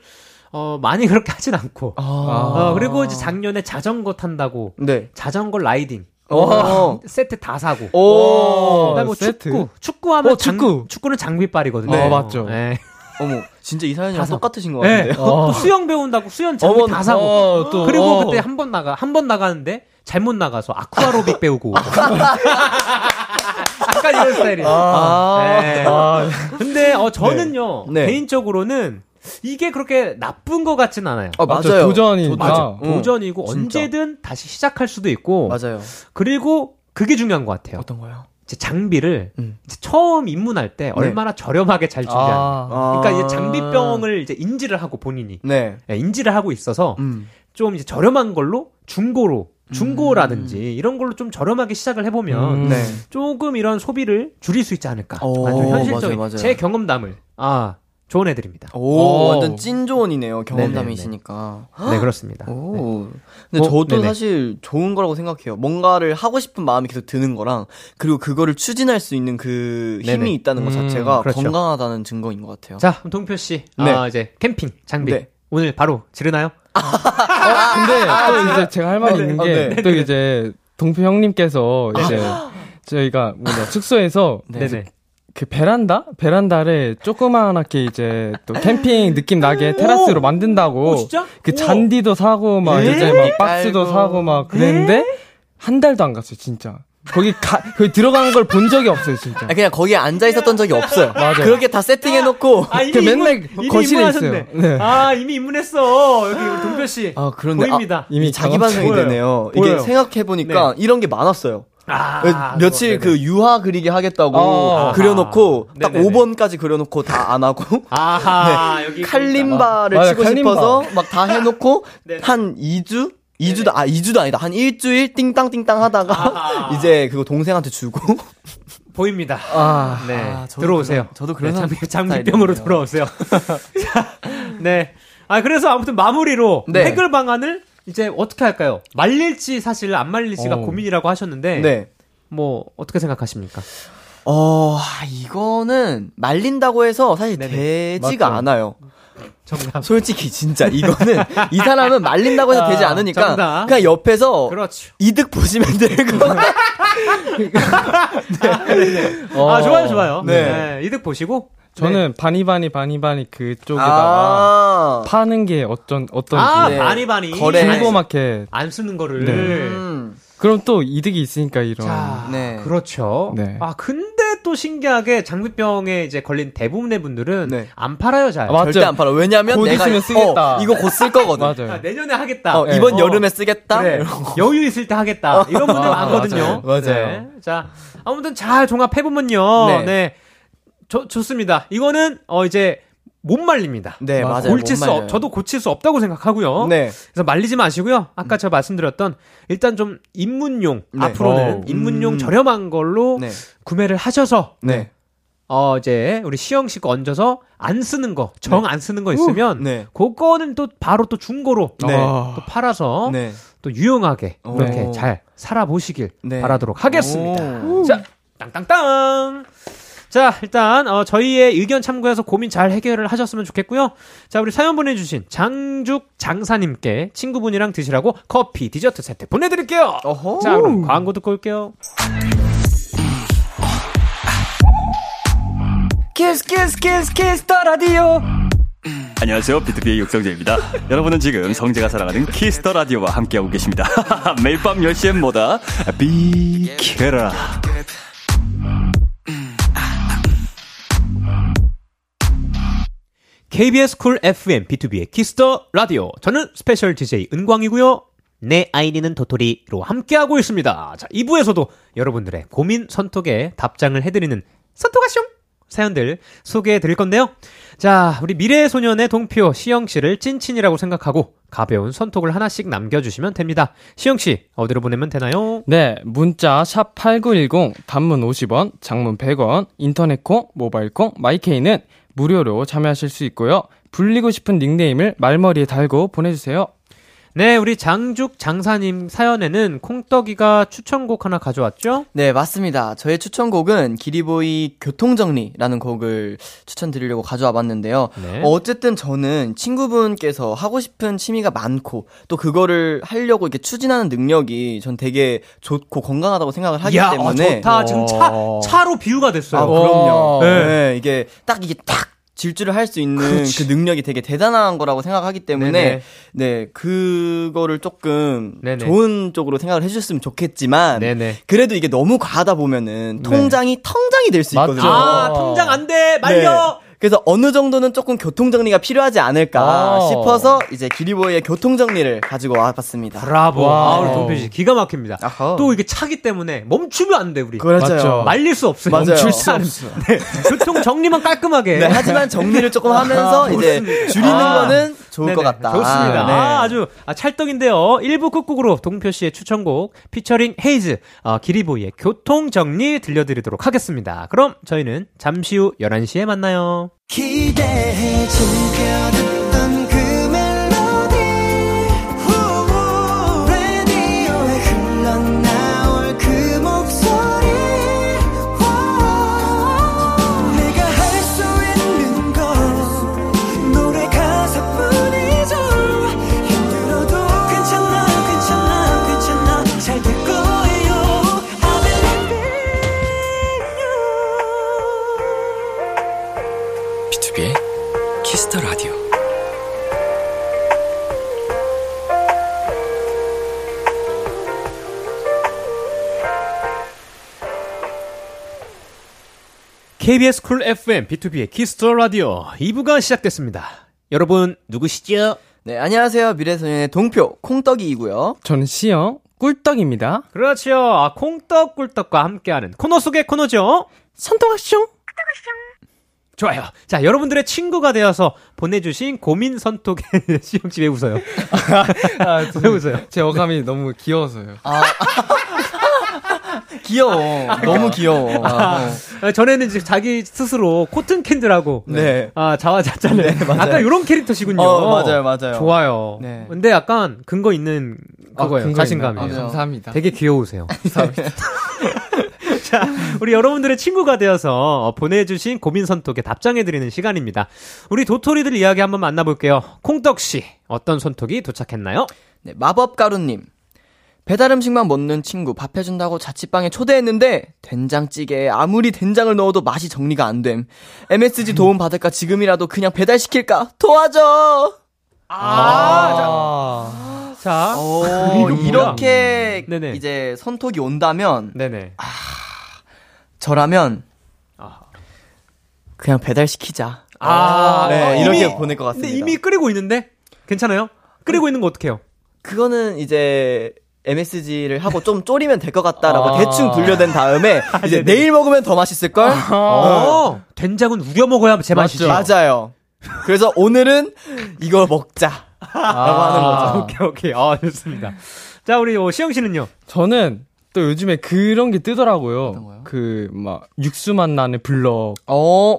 어 많이 그렇게 하진 않고 아. 어 그리고 이제 작년에 자전거 탄다고 네. 자전거 riding 어. 세트 다 사고. 오. 그다음에 뭐 세트? 축구, 축구하면 어, 축구. 축구는 장비빨이거든요. 네. 어, 맞죠. 네. 어머, 진짜 이 사연이랑 똑같으신 것 네. 같은데요? 또 수영 배운다고 수영 장비 어머, 다 사고. 어, 또, 그리고 어. 그때 한 번 나가 한 번 나가는데 잘못 나가서 아쿠아로빅 배우고. 약간 이런 스타일이에요. 아. 네. 아, 근데 어 저는요 네. 개인적으로는 이게 그렇게 나쁜 것 같진 않아요. 어, 맞죠. 맞아요. 도전이니까. 맞아. 응. 도전이고 진짜. 언제든 다시 시작할 수도 있고. 맞아요. 그리고 그게 중요한 것 같아요. 어떤 거요? 이제 장비를 음. 이제 처음 입문할 때 얼마나 저렴하게 잘 준비하는. 아. 아. 그러니까 이제 장비병을 이제 인지를 하고 본인이 네. 예, 인지를 하고 있어서 음. 좀 이제 저렴한 걸로 중고로 중고라든지 이런 걸로 좀 저렴하게 시작을 해보면 음. 네. 조금 이런 소비를 줄일 수 있지 않을까. 오, 현실적인 맞아요, 맞아요. 제 경험담을 아 조언해드립니다. 오, 오. 완전 찐 조언이네요. 경험담이시니까. 네 그렇습니다. 오. 근데 뭐, 저도 네네. 사실 좋은 거라고 생각해요. 뭔가를 하고 싶은 마음이 계속 드는 거랑, 그리고 그거를 추진할 수 있는 그 힘이 네네. 있다는 것 음, 자체가 그렇죠. 건강하다는 증거인 것 같아요. 자 그럼 동표 씨, 네. 아 이제 캠핑 장비 네. 오늘 바로 지르나요? 어, 근데 또 이제 제가 할 말이 네, 있는 네. 게, 어, 네. 또 이제 동표 형님께서 이제 저희가 뭐냐 숙소에서 네. 네네. 그 베란다? 베란다를 조그만하게 이제 또 캠핑 느낌 나게 테라스로 만든다고 오, 진짜? 그. 잔디도 사고 막 에? 이제 막 박스도 아이고. 사고 막 그랬는데 한 달도 안 갔어요 진짜 거기 가 거기 들어간 걸 본 적이 없어요 진짜 아, 그냥 거기에 앉아 있었던 적이 없어요. 맞아요. 그렇게 다 세팅해놓고. 아 이미 그 맨날 입문, 이미 거실에 입문하셨네. 있어요. 네. 아 이미 입문했어 여기 우리 동표 씨. 아, 그런데. 보입니다. 아, 이미 자기 반성이 보여요. 되네요. 보여요. 이게 생각해보니까 이런 게 많았어요. 아, 며칠 그거, 그 유화 그리기 하겠다고 어. 그려놓고 딱 네네네. 5번까지 그려놓고 다 안 하고 아하 여기 칼림바를 맞아, 치고 칼림바. 싶어서 막 다 해놓고 네네. 한 2주? 2주도 아 2주도 아니다 한 일주일 띵땅 띵땅 하다가 아하. 이제 그거 동생한테 주고 보입니다. 아 네 아, 저도 들어오세요. 그런- 저도 그런 네, 스타일이네요. 장비병으로 돌아오세요. 자, 네. 아 그래서 아무튼 마무리로 네. 해결 방안을 이제 어떻게 할까요? 말릴지 사실 안 말릴지가 어. 고민이라고 하셨는데 네. 뭐 어떻게 생각하십니까? 어 아, 이거는 말린다고 해서 사실 네네. 되지가 맞죠. 않아요. 정답. 솔직히 진짜 이거는 이 사람은 말린다고 해서 되지 아, 않으니까 정답. 그냥 옆에서 그렇죠. 이득 보시면 되고 아 좋아요 좋아요. 네. 네. 이득 보시고 저는 바니바니 바니바니 그쪽에다가 아, 파는 게 어떤 어떤지 아 네. 바니 바니 거래. 중고 마켓 안 쓰는 거를. 네. 음. 그럼 또 이득이 있으니까 이런 자, 네. 그렇죠. 네. 아, 근데 또 신기하게 장비병에 이제 걸린 대부분의 분들은 네. 안 팔아요, 잘. 아, 맞죠. 절대 안 팔아. 왜냐면 곧 내가 있으면 쓰겠다. 어, 이거 곧 쓸 거거든. 맞아요. 아, 내년에 하겠다. 어, 네. 이번 어. 여름에 쓰겠다. 그래. 여유 있을 때 하겠다. 이런 분들 아, 많거든요. 맞아요. 네. 맞아요. 자, 아무튼 잘 종합해 보면요. 네. 네. 좋, 좋습니다. 이거는, 어, 이제, 못 말립니다. 네, 맞아요. 고칠 못 수. 없, 저도 고칠 수 없다고 생각하고요. 네. 그래서 말리지 마시고요. 아까 제가 말씀드렸던, 일단 좀 입문용, 네. 앞으로는 어. 입문용 음. 저렴한 걸로 네. 구매를 하셔서, 네. 어, 이제, 우리 시영 씨가 얹어서 안 쓰는 거, 정 안 쓰는 거 있으면, 네. 그거는 또 바로 또 중고로 네. 아. 또 팔아서 네. 또 유용하게 오. 이렇게 잘 살아보시길 네. 바라도록 하겠습니다. 오. 자, 땅땅땅. 자, 일단 어, 저희의 의견 참고해서 고민 잘 해결을 하셨으면 좋겠고요. 자, 우리 사연 보내주신 장죽 장사님께 친구분이랑 드시라고 커피 디저트 세트 보내드릴게요. 어허. 자, 그럼 광고 듣고 올게요. Kiss Kiss Kiss Kiss the Radio. 안녕하세요. 비투비의 육성재입니다. 여러분은 지금 성재가 사랑하는 Kiss the Radio와 함께하고 계십니다. 매일 밤 10시엔 뭐다? 비케라. KBS Cool FM 비투비의 Kiss the Radio. 저는 스페셜 DJ 은광이고요. 내 아이디는 도토리로 함께하고 있습니다. 자, 2부에서도 여러분들의 고민 선톡에 답장을 해드리는 선톡아쇼 사연들 소개해 드릴 건데요. 자, 우리 미래의 소년의 동표 시영 씨를 찐친이라고 생각하고 가벼운 선톡을 하나씩 남겨주시면 됩니다. 시영 씨, 어디로 보내면 되나요? 네, 문자 샵 8910 단문 50원, 장문 100원, 인터넷 콩, 모바일 콩, 마이케이는 무료로 참여하실 수 있고요. 불리고 싶은 닉네임을 말머리에 달고 보내주세요. 네, 우리 장죽 장사님 사연에는 콩떡이가 추천곡 하나 가져왔죠? 네, 맞습니다. 저의 추천곡은 기리보이 교통정리라는 곡을 추천드리려고 가져와 봤는데요. 네. 어, 어쨌든 저는 친구분께서 하고 싶은 취미가 많고 또 그거를 하려고 이렇게 추진하는 능력이 전 되게 좋고 건강하다고 생각을 하기 야, 때문에 좋다. 지금 차, 차로 비유가 됐어요. 아, 그럼요. 네. 네. 이게 딱 이게 딱 질주를 할 수 있는 그 능력이 되게 대단한 거라고 생각하기 때문에 네네. 네 그거를 조금 네네. 좋은 쪽으로 생각을 해주셨으면 좋겠지만 네네. 그래도 이게 너무 과하다 보면은 통장이 텅장이 될 수. 있거든요. 아, 통장 안 돼! 말려! 네. 그래서 어느 정도는 조금 교통 정리가 필요하지 않을까 아. 싶어서 이제 기리보이의 교통 정리를 가지고 와봤습니다. 브라보. 와. 아, 우리 동표 씨 기가 막힙니다. 아하. 또 이게 차기 때문에 멈추면 안 돼, 우리. 그렇죠. 맞죠. 말릴 수 없어요. 맞아요. 멈출 수 없어. 네. 교통 정리만 깔끔하게. 네, 하지만 정리를 조금 하면서 이제 줄이는 아. 거는 좋을 네네, 것 같다. 좋습니다. 네. 아, 아주 아, 찰떡인데요. 1부 끝곡으로 동표 씨의 추천곡 피처링 헤이즈 어, 기리보이의 교통 정리 들려드리도록 하겠습니다. 그럼 저희는 잠시 후 11시에 만나요. 기대해 즐겨듣던 KBS Cool FM 비투비의 Kiss the Radio 2부가 시작됐습니다. 여러분 누구시죠? 네, 안녕하세요. 미래소년의 동표 콩떡이고요. 저는 시영, 꿀떡입니다. 그렇죠. 아, 콩떡 꿀떡과 함께하는 코너 속의 코너죠. 선톡하쇼! 좋아요. 자, 여러분들의 친구가 되어서 보내주신 고민 선톡에 시영 씨 왜 웃어요? 아, 왜 웃어요? 제 어감이 너무 귀여워서요. 귀여워. 너무 귀여워. 어. 아, 전에는 이제 자기 스스로 코튼 캔들하고 네. 아 자화자찬을 아까 이런 캐릭터시군요. 어, 맞아요, 맞아요. 좋아요. 네. 근데 약간 근거 있는 그거예요. 근거 자신감이. 있나요? 아, 감사합니다. 되게 귀여우세요. 자, 우리 여러분들의 친구가 되어서 어, 보내주신 고민 선톡에 답장해드리는 시간입니다. 우리 도토리들 이야기 한번 만나볼게요. 콩떡씨, 어떤 선톡이 도착했나요? 네, 마법가루님. 배달 음식만 먹는 친구 밥 해준다고 자취방에 초대했는데 된장찌개에 아무리 된장을 넣어도 맛이 정리가 안 됨. MSG 도움 받을까 지금이라도 그냥 배달 시킬까 도와줘. 아, 자, 오, 이거 뭐야? 이렇게 네네. 이제 선톡이 온다면 네네. 저라면 아. 그냥 배달 시키자. 아, 네, 어, 이렇게 이미- 보낼 것 같습니다. 근데 이미 끓이고 있는데? 괜찮아요? 끓이고 있는 거 어떡해요? 그거는 이제 MSG를 하고 좀 졸이면 될 것 같다라고 아. 대충 분려댄 다음에 이제 네네. 내일 먹으면 더 맛있을 걸. 어, 된장은 우려 먹어야 제맛이지. 맞아요. 그래서 오늘은 이거 먹자. 라고 하는 거죠. 오케이, 오케이. 아, 좋습니다. 자, 우리 어, 시영 씨는요? 저는 또 요즘에 그런 게 뜨더라고요. 어떤 거요? 그, 막, 육수 맛 나는 블럭. 어,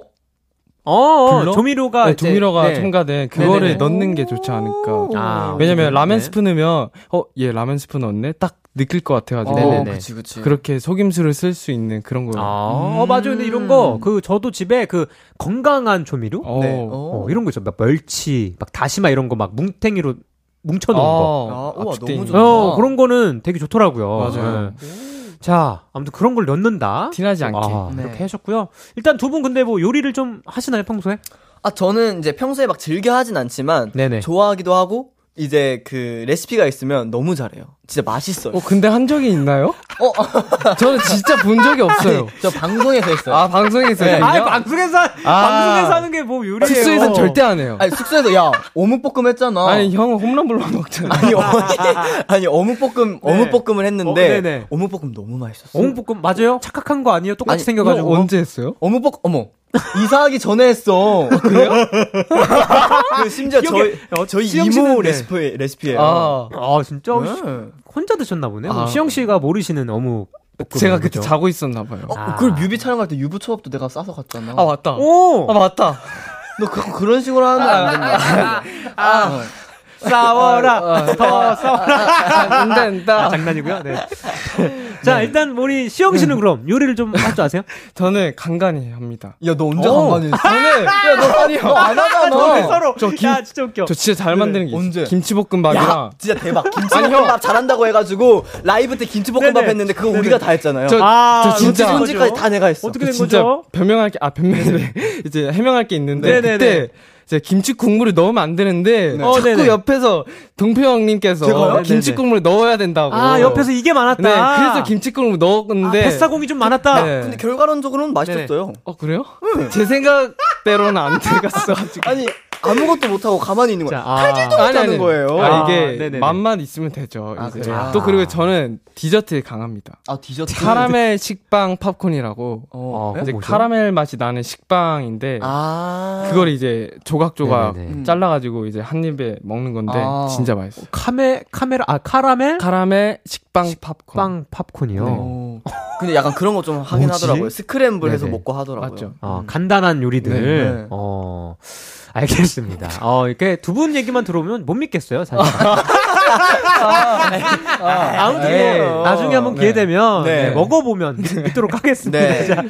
어, 어 불러? 조미료가. 네, 이제- 조미료가 네. 첨가된 그거를 네네네. 넣는 게 좋지 않을까. 아, 왜냐면 라면 네. 스프 넣으면, 어, 얘 라면 스프 넣었네? 딱 느낄 것 같아가지고. 네네네. 그치, 그치. 그렇게 속임수를 쓸 수 있는 그런 거. 아, 어, 맞아요. 근데 이런 거, 그, 저도 집에 그, 건강한 조미료? 어. 네. 어, 이런 거 있죠. 막 멸치, 막 다시마 이런 거 막 뭉탱이로 뭉쳐놓은 거. 아, 우와, 압축돼 너무 좋다. 거. 어, 그런 거는 되게 좋더라고요. 맞아요. 네. 자, 아무튼 그런 걸 넣는다. 티나지 않게. 아, 네. 이렇게 하셨고요. 일단 두 분 근데 뭐 요리를 좀 하시나요, 평소에? 아, 저는 이제 평소에 막 즐겨 하진 않지만 네네. 좋아하기도 하고 이제 그 레시피가 있으면 너무 잘해요. 진짜 맛있어요. 어, 근데 한 적이 있나요? 어, 저는 진짜 본 적이 없어요. 저 방송에서 했어요. 아, 방송에서. 네. 아, 방송에서 방송에서 하는 게 뭐 요리예요. 숙소에선 절대 안 해요. 아니 숙소에서 야 어묵볶음 했잖아. 아니, 형은 홈런블로 먹잖아. 아니, 어머니, 아니 어묵볶음 어묵볶음을 했는데 어. 어, 묵볶음 너무 맛있었어. 어묵볶음 맞아요? 착각한 거 아니에요? 똑같이 아니, 생겨가지고. 형 언제 했어요? 어묵볶음 어머 이사하기 전에 했어. 그래요? 그 심지어 저희 어, 저희 이모 네. 레시피 레시피예요. 아, 아 진짜 네. 혼자 드셨나 보네요. 아. 시영 씨가 모르시는 어묵. 제가 그때 그죠? 자고 있었나 봐요. 어, 아. 그걸 뮤비 촬영할 때 유부 초밥도 내가 싸서 갔잖아. 아, 맞다. 오 아, 맞다. 너 그, 그런 식으로 하는 거안 된다. 아, 싸워라 더 싸워라. 안 된다. 아, 장난이고요. 네. 자 일단 우리 시영 씨는 그럼 요리를 좀 할 줄 아세요? 저는 간간히 합니다. 야, 너 언제 오. 간간히 했어? 저는, 야, 너 아니, 너안 하잖아. 서로. 저 김- 야 진짜 웃겨. 저 진짜 잘 만드는 게 언제? 김치볶음밥이랑. 야, 진짜 대박. 김치볶음밥 잘한다고 해 가지고 라이브 때 김치볶음밥 네네. 했는데 그거 네네. 우리가 다 했잖아요. 저, 아, 저 진짜. 손질까지 다 내가 했어. 어떻게 된 진짜 거죠? 변명할 게, 아, 변명이래. 이제 해명할 게 있는데. 네네네. 그때 김치 국물을 넣으면 안 되는데. 어, 자꾸 네네. 옆에서 동표 형님께서 제가요? 김치 국물을 넣어야 된다고. 아 옆에서 이게 많았다. 네, 그래서 김치 국물 아, 넣었는데. 뱃사공이 좀 많았다. 네. 근데 결과론적으로는 맛있었어요. 어, 그래요? 제 생각대로는 안 돼갔어가지고. 아니 아무것도 못하고 가만히 있는 거야. 자, 아, 아니, 하는 거예요. 아, 아, 이게 네네네. 맛만 있으면 되죠. 아, 이제. 그래요? 또 그리고 저는 디저트에 강합니다. 아 디저트. 카라멜 식빵 팝콘이라고 어. 어, 이제 뭐죠? 카라멜 맛이 나는 식빵인데 아. 그걸 이제 조각조각 네네네. 음. 잘라가지고 이제 한 입에 먹는 건데 아. 진짜 맛있어. 요 카메 카메라 아 카라멜 카라멜 식빵 팝콘. 빵 팝콘이요. 어. 근데 약간 그런 거 좀 하긴 뭐지? 하더라고요. 스크램블 해서 네네. 먹고 하더라고요. 맞죠? 어, 간단한 요리들. 네. 어, 알겠습니다. 어, 이렇게 두 분 얘기만 들어오면 못 믿겠어요, 사실. 아 무튼 에이. 뭐, 나중에 한번 기회 되면 네. 네, 먹어보면 믿, 믿도록 하겠습니다. 네. 자,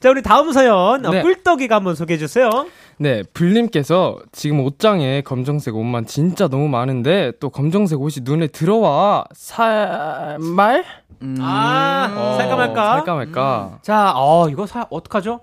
자, 우리 다음 사연, 어, 네. 꿀떡이가 한번 소개해 주세요. 네, 불님께서 지금 옷장에 검정색 옷만 진짜 너무 많은데 또 검정색 옷이 눈에 들어와 살말? 음. 아, 어, 살까 말까? 살까 말까? 자, 어, 이거 사, 어떡하죠?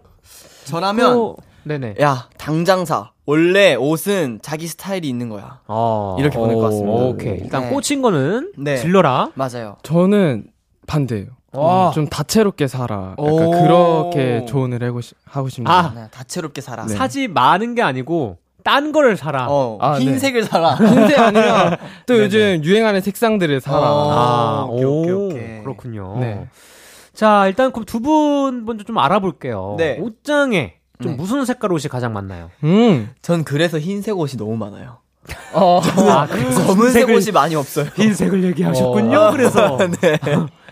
저라면 또- 네네. 야 당장 사. 원래 옷은 자기 스타일이 있는 거야. 어, 이렇게 보낼 것 같습니다. 오케이. 일단 네. 꽂힌 거는 네. 질러라. 맞아요. 저는 반대예요. 와. 좀 다채롭게 살아. 약간 오. 그렇게 조언을 하고, 싶, 하고 싶네요. 아, 네, 다채롭게 살아. 네. 사지 많은 게 아니고, 딴 거를 사라. 어, 아, 네. 흰색을 살아. 흰색 아니라 또 네네. 요즘 유행하는 색상들을 살아. 어. 아, 오케이, 오, 오케이, 오케이. 그렇군요. 네. 자, 일단 그럼 두 분 먼저 좀 알아볼게요. 네. 옷장에 좀 네. 무슨 색깔 옷이 가장 많나요? 음. 전 그래서 흰색 옷이 너무 많아요. 어. 아, 검은색 옷이 많이 없어요. 흰색을 얘기하셨군요. 어. 그래서 네.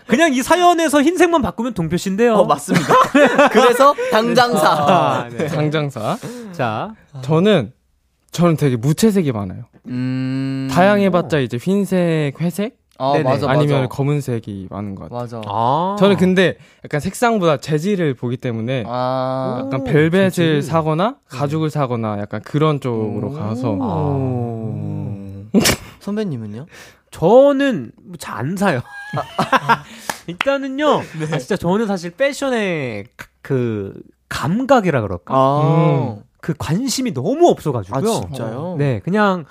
그냥 이 사연에서 흰색만 바꾸면 동표 씨인데요. 어, 맞습니다. 그래서 당장 사. 아, 네. 장장사. 자, 저는 저는 되게 무채색이 많아요. 음. 다양해봤자 이제 흰색, 회색 아, 네네. 맞아, 맞아. 아니면 검은색이 많은 것 같아요. 맞아. 아. 저는 근데 약간 색상보다 재질을 보기 때문에 아. 약간 오, 벨벳을 재질. 사거나 가죽을 사거나 약간 그런 쪽으로 오. 가서 음. 선배님은요? 저는 뭐 잘 안 사요. 아. 일단은요. 네. 아, 진짜 저는 사실 패션의 그 감각이라 그럴까? 아. 그 관심이 너무 아, 없어가지고요. 진짜요? 네, 그냥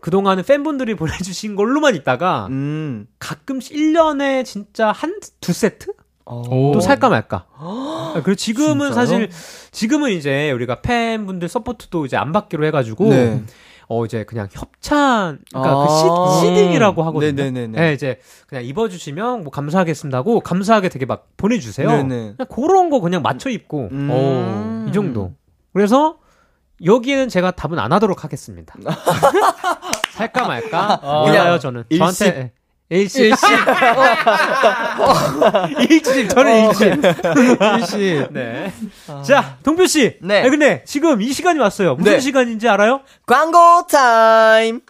그동안은 팬분들이 보내주신 걸로만 있다가 음. 가끔씩 1년에 진짜 한 두 세트? 오. 또 살까 말까. 아, 그리고 지금은 진짜요? 사실 지금은 이제 우리가 팬분들 서포트도 이제 안 받기로 해가지고 네. 어 이제 그냥 협찬 그러니까 아. 그 시, 시딩이라고 하거든요. 네네네네. 네, 이제 그냥 입어주시면 뭐 감사하겠습니다고 감사하게 되게 막 보내주세요. 네네. 그냥 그런 거 그냥 맞춰 입고 음. 어, 이 정도. 그래서 여기에는 제가 답은 안 하도록 하겠습니다. 살까 말까 몰라요 저는. 일십. 저한테 일십. 일십. 일십. 저는 일십. 일십. 네. 자, 동표 씨. 네. 아니, 근데 지금 이 시간이 왔어요. 무슨 네. 시간인지 알아요? 광고 타임!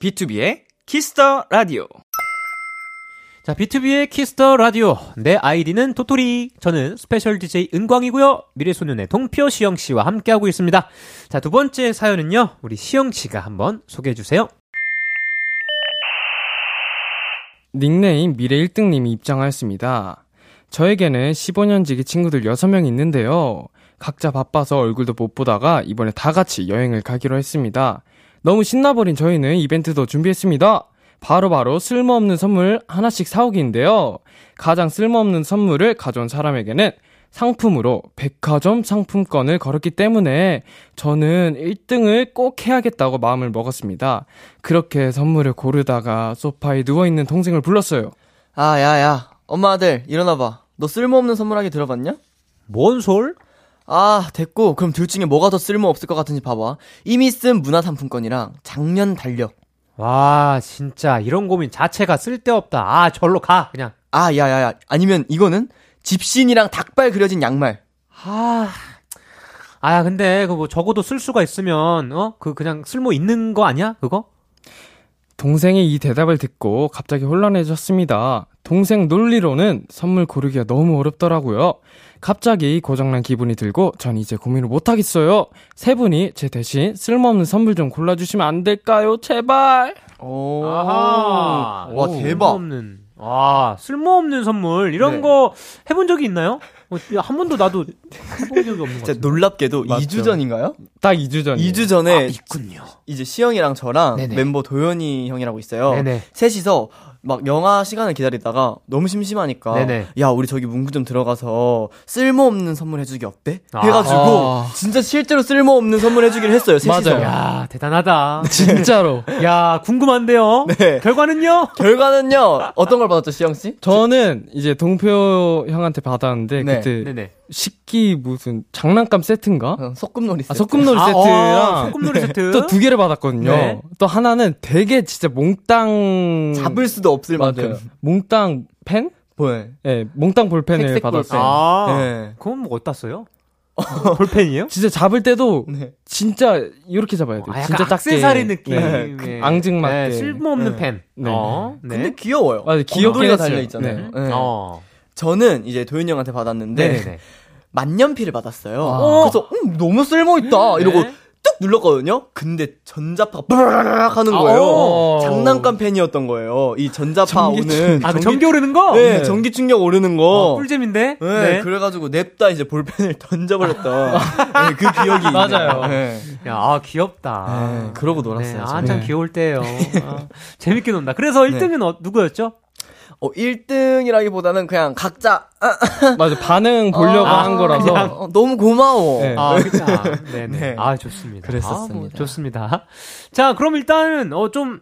비투비의 Kiss the Radio. 자, 비투비의 Kiss the Radio. 내 아이디는 도토리. 저는 스페셜 DJ 은광이고요. 미래소년의 동표 시영 씨와 함께하고 있습니다. 자, 두 번째 사연은요. 우리 시영 씨가 한번 소개해 주세요. 닉네임 미래 1등님이 입장하였습니다. 저에게는 15년 지기 친구들 6명 있는데요. 각자 바빠서 얼굴도 못 보다가 이번에 다 같이 여행을 가기로 했습니다. 너무 신나버린 저희는 이벤트도 준비했습니다. 바로바로 바로 쓸모없는 선물 하나씩 사오기인데요. 가장 쓸모없는 선물을 가져온 사람에게는 상품으로 백화점 상품권을 걸었기 때문에 저는 1등을 꼭 해야겠다고 마음을 먹었습니다. 그렇게 선물을 고르다가 소파에 누워있는 동생을 불렀어요. 아, 야, 야. 엄마 아들, 일어나봐. 너 쓸모없는 선물하기 들어봤냐? 뭔 솔? 아, 됐고. 그럼 둘 중에 뭐가 더 쓸모없을 것 같은지 봐봐. 이미 쓴 문화상품권이랑 작년 달력. 와, 진짜 이런 고민 자체가 쓸데없다. 아, 절로 가 그냥. 아, 야, 야, 야. 아니면 이거는 집신이랑 닭발 그려진 양말. 아, 아, 근데 그뭐 적어도 쓸 수가 있으면 어, 그 그냥 쓸모 있는 거 아니야? 그거? 동생의 이 대답을 듣고 갑자기 혼란해졌습니다. 동생 논리로는 선물 고르기가 너무 어렵더라고요. 갑자기 고장난 기분이 들고 전 이제 고민을 못하겠어요. 세 분이 제 대신 쓸모없는 선물 좀 골라주시면 안 될까요? 제발! 오. 아하. 와, 대박. 쓸모없는. 아, 쓸모없는 선물. 이런 네. 거 해본 적이 있나요? 어, 한 번도 나도 해본 적이 없는 것 진짜 같아요. 놀랍게도 맞죠. 2주 전인가요? 딱 2주 전. 2주 전에 있군요. 이제 시영이랑 저랑 네네. 멤버 도현이 형이라고 있어요. 네네. 셋이서 막 영화 시간을 기다리다가 너무 심심하니까 네네. 야 우리 저기 문구점 들어가서 쓸모없는 선물 해주기 어때? 아. 해가지고 아. 진짜 실제로 쓸모없는 선물 해주기를 했어요. 셋이서. 맞아요. 야, 대단하다. 진짜로. 야, 궁금한데요? 네. 결과는요? 결과는요 어떤 걸 받았죠 시영 씨? 저는 이제 동표 형한테 받았는데 네. 그때 네네. 식기 무슨 장난감 세트인가? 어, 소꿉놀이 세트. 아, 소꿉놀이 아, 세트랑 어, 소꿉놀이 세트. 또 두 개를 받았거든요. 네. 또 하나는 되게 진짜 몽땅 잡을 수도 없을 맞아요. 만큼. 몽땅 펜? 뭐? 네, 몽땅 볼펜을 받았어요. 볼펜. 아, 네. 그건 뭐 어디다 써요? 볼펜이에요? 진짜 잡을 때도 네. 진짜 이렇게 잡아야 돼요. 아, 약간 진짜 작게. 악세사리 느낌. 네. 네. 앙증맞게. 네, 쓸모없는 네. 펜. 네. 어, 네. 근데 귀여워요. 곰돌이가 했어요. 달려 있잖아요. 네. 네. 어. 저는 이제 도현이 형한테 받았는데 네네네. 만년필을 받았어요. 아. 그래서 음, 너무 쓸모 있다 이러고 네. 뚝 눌렀거든요. 근데 전자파가 브라락 하는 거예요. 어. 장난감 펜이었던 거예요. 이 전자파 오는 아, 그 전기 오르는 거? 네, 전기 충격 오르는 거. 어, 꿀잼인데? 네, 그래가지고 냅다 이제 볼펜을 던져버렸던 네, 그 기억이 맞아요. 네. 야, 아, 귀엽다. 네, 그러고 놀았어요. 네, 아, 저는. 참 네. 귀여울 때예요. 아, 재밌게 논다. 그래서 1등은 어, 누구였죠? 어, 1등이라기보다는 그냥 각자 맞아. 반응 보려고 아, 한 거라서. 그냥. 어, 너무 고마워. 네. 아, 그쵸. 네네. 네. 아, 좋습니다. 그랬었습니다. 아, 뭐 좋습니다. 자, 그럼 일단은, 어, 좀,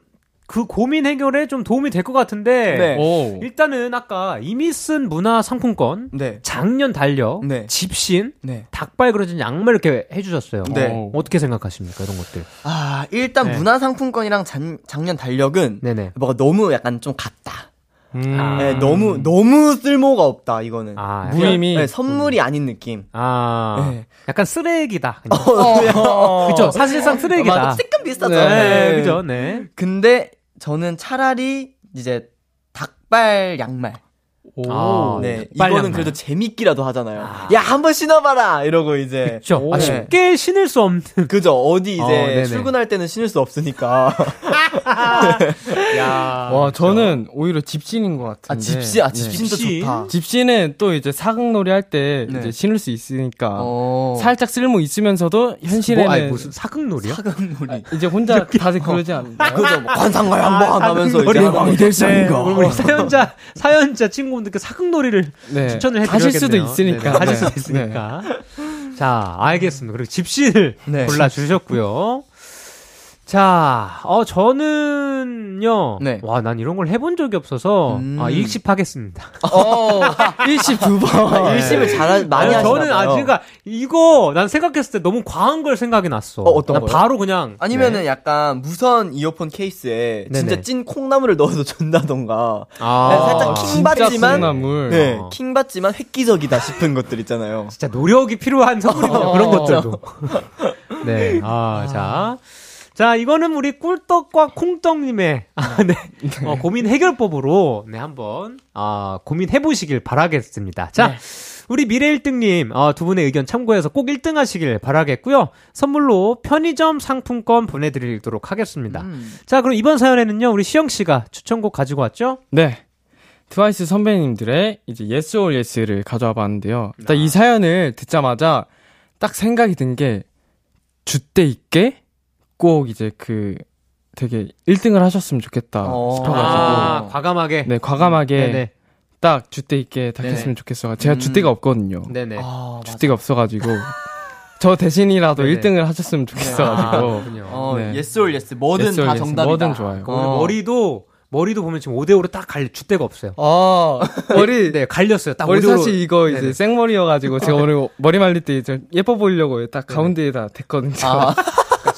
그 고민 해결에 좀 도움이 될 것 같은데. 네. 오. 일단은 아까 이미 쓴 문화 상품권, 네. 작년 달력, 네. 집신, 네. 닭발 그려진 양말 이렇게 해주셨어요. 네. 어, 어떻게 생각하십니까, 이런 것들? 아, 일단 네. 문화 상품권이랑 작, 작년 달력은 네네. 뭐가 너무 약간 좀 같다. 음. 아. 네, 너무 너무 쓸모가 없다 이거는. 아, 무의미. 네, 선물이 아닌 느낌. 아, 네. 약간 쓰레기다. 그냥. 어, 그쵸, 사실상 쓰레기다. 맞아, 조금 비슷하죠. 네, 네. 그죠, 네. 근데 저는 차라리 이제 닭발 양말. 오. 아, 네, 이거는. 그래도 재밌기라도 하잖아요. 야, 한번 신어봐라! 이러고 이제. 그쵸. 아, 네. 쉽게 신을 수 없는. 그죠. 어디 이제 어. 출근할 때는 신을 수 없으니까. 야. 와, 저는 오히려 집신인 것 같은데. 아, 집시, 아, 네. 집신도 집신? 좋다. 집신은 또 이제 사극놀이 할때 네. 이제 신을 수 있으니까 어. 살짝 쓸모 있으면서도 현실에는 뭐, 아니, 무슨 사극놀이요? 사극놀이. 이제 혼자 다들 그러지 않나요? 그죠. 뭐 관상가에 한번 하면서 이제. 사극놀이. 하는 거죠. 네, 우리 사연자, 사연자 친구 분들께 사극놀이를 네. 추천을 하실 수도 해드려야겠네요. 있으니까. 네, 하실 네. 수도 있으니까. 자, 알겠습니다. 그리고 집신을 네. 골라 주셨고요. 자, 어, 저는요. 네. 와, 난 이런 걸 해본 적이 없어서, 음. 아, 일십하겠습니다. 어, 일십 두 번. 아, 일심을 잘 많이 하시나 저는. 아, 그러니까, 이거, 난 생각했을 때 너무 과한 걸 생각이 났어. 어, 거요? 바로 그냥. 아니면은 네. 약간 무선 이어폰 케이스에 진짜 네네. 찐 콩나물을 넣어서 준다던가. 아, 네, 살짝 킹 진짜 받지만 콩나물. 네, 어. 킹 받지만 획기적이다 싶은 것들 있잖아요. 진짜 노력이 필요한 선물이죠. 어. 그런 것들도. 네. 아, 자. 자, 이거는 우리 꿀떡과 콩떡님의, 아, 네. 어, 고민 해결법으로, 네, 한번, 아, 고민해 보시길 바라겠습니다. 자. 우리 미래 1등님, 어, 두 분의 의견 참고해서 꼭 1등 하시길 바라겠고요. 선물로 편의점 상품권 보내드리도록 하겠습니다. 음. 자, 그럼 이번 사연에는요, 우리 시영 씨가 추천곡 가지고 왔죠? 네. 트와이스 선배님들의 이제 Yes or Yes를 가져와 봤는데요. 일단 이 사연을 듣자마자 딱 생각이 든 게 주때 있게 꼭 이제 그 되게 1등을 하셨으면 좋겠다 어. 싶어가지고 아, 과감하게. 네 과감하게 네네. 딱 주때 있게. 했으면 좋겠어. 제가 음. 주때가 없거든요. 네네. 아, 맞아. 주때가 없어가지고 저 대신이라도 네네. 1등을 하셨으면 좋겠어가지고 그렇군요. 어, 네. yes or yes. 뭐든 yes 다 yes. 정답이다. 뭐든 좋아요. 오늘 어. 머리도 머리도 보면 지금 5대 5로 딱 갈릴 줏대가 없어요. 아 머리 네, 갈렸어요. 딱 머리 5대5로. 사실 이거 이제 네네. 생머리여가지고 제가 오늘 머리 말릴 때좀 예뻐 보이려고 딱 가운데에다 댔거든요. 아,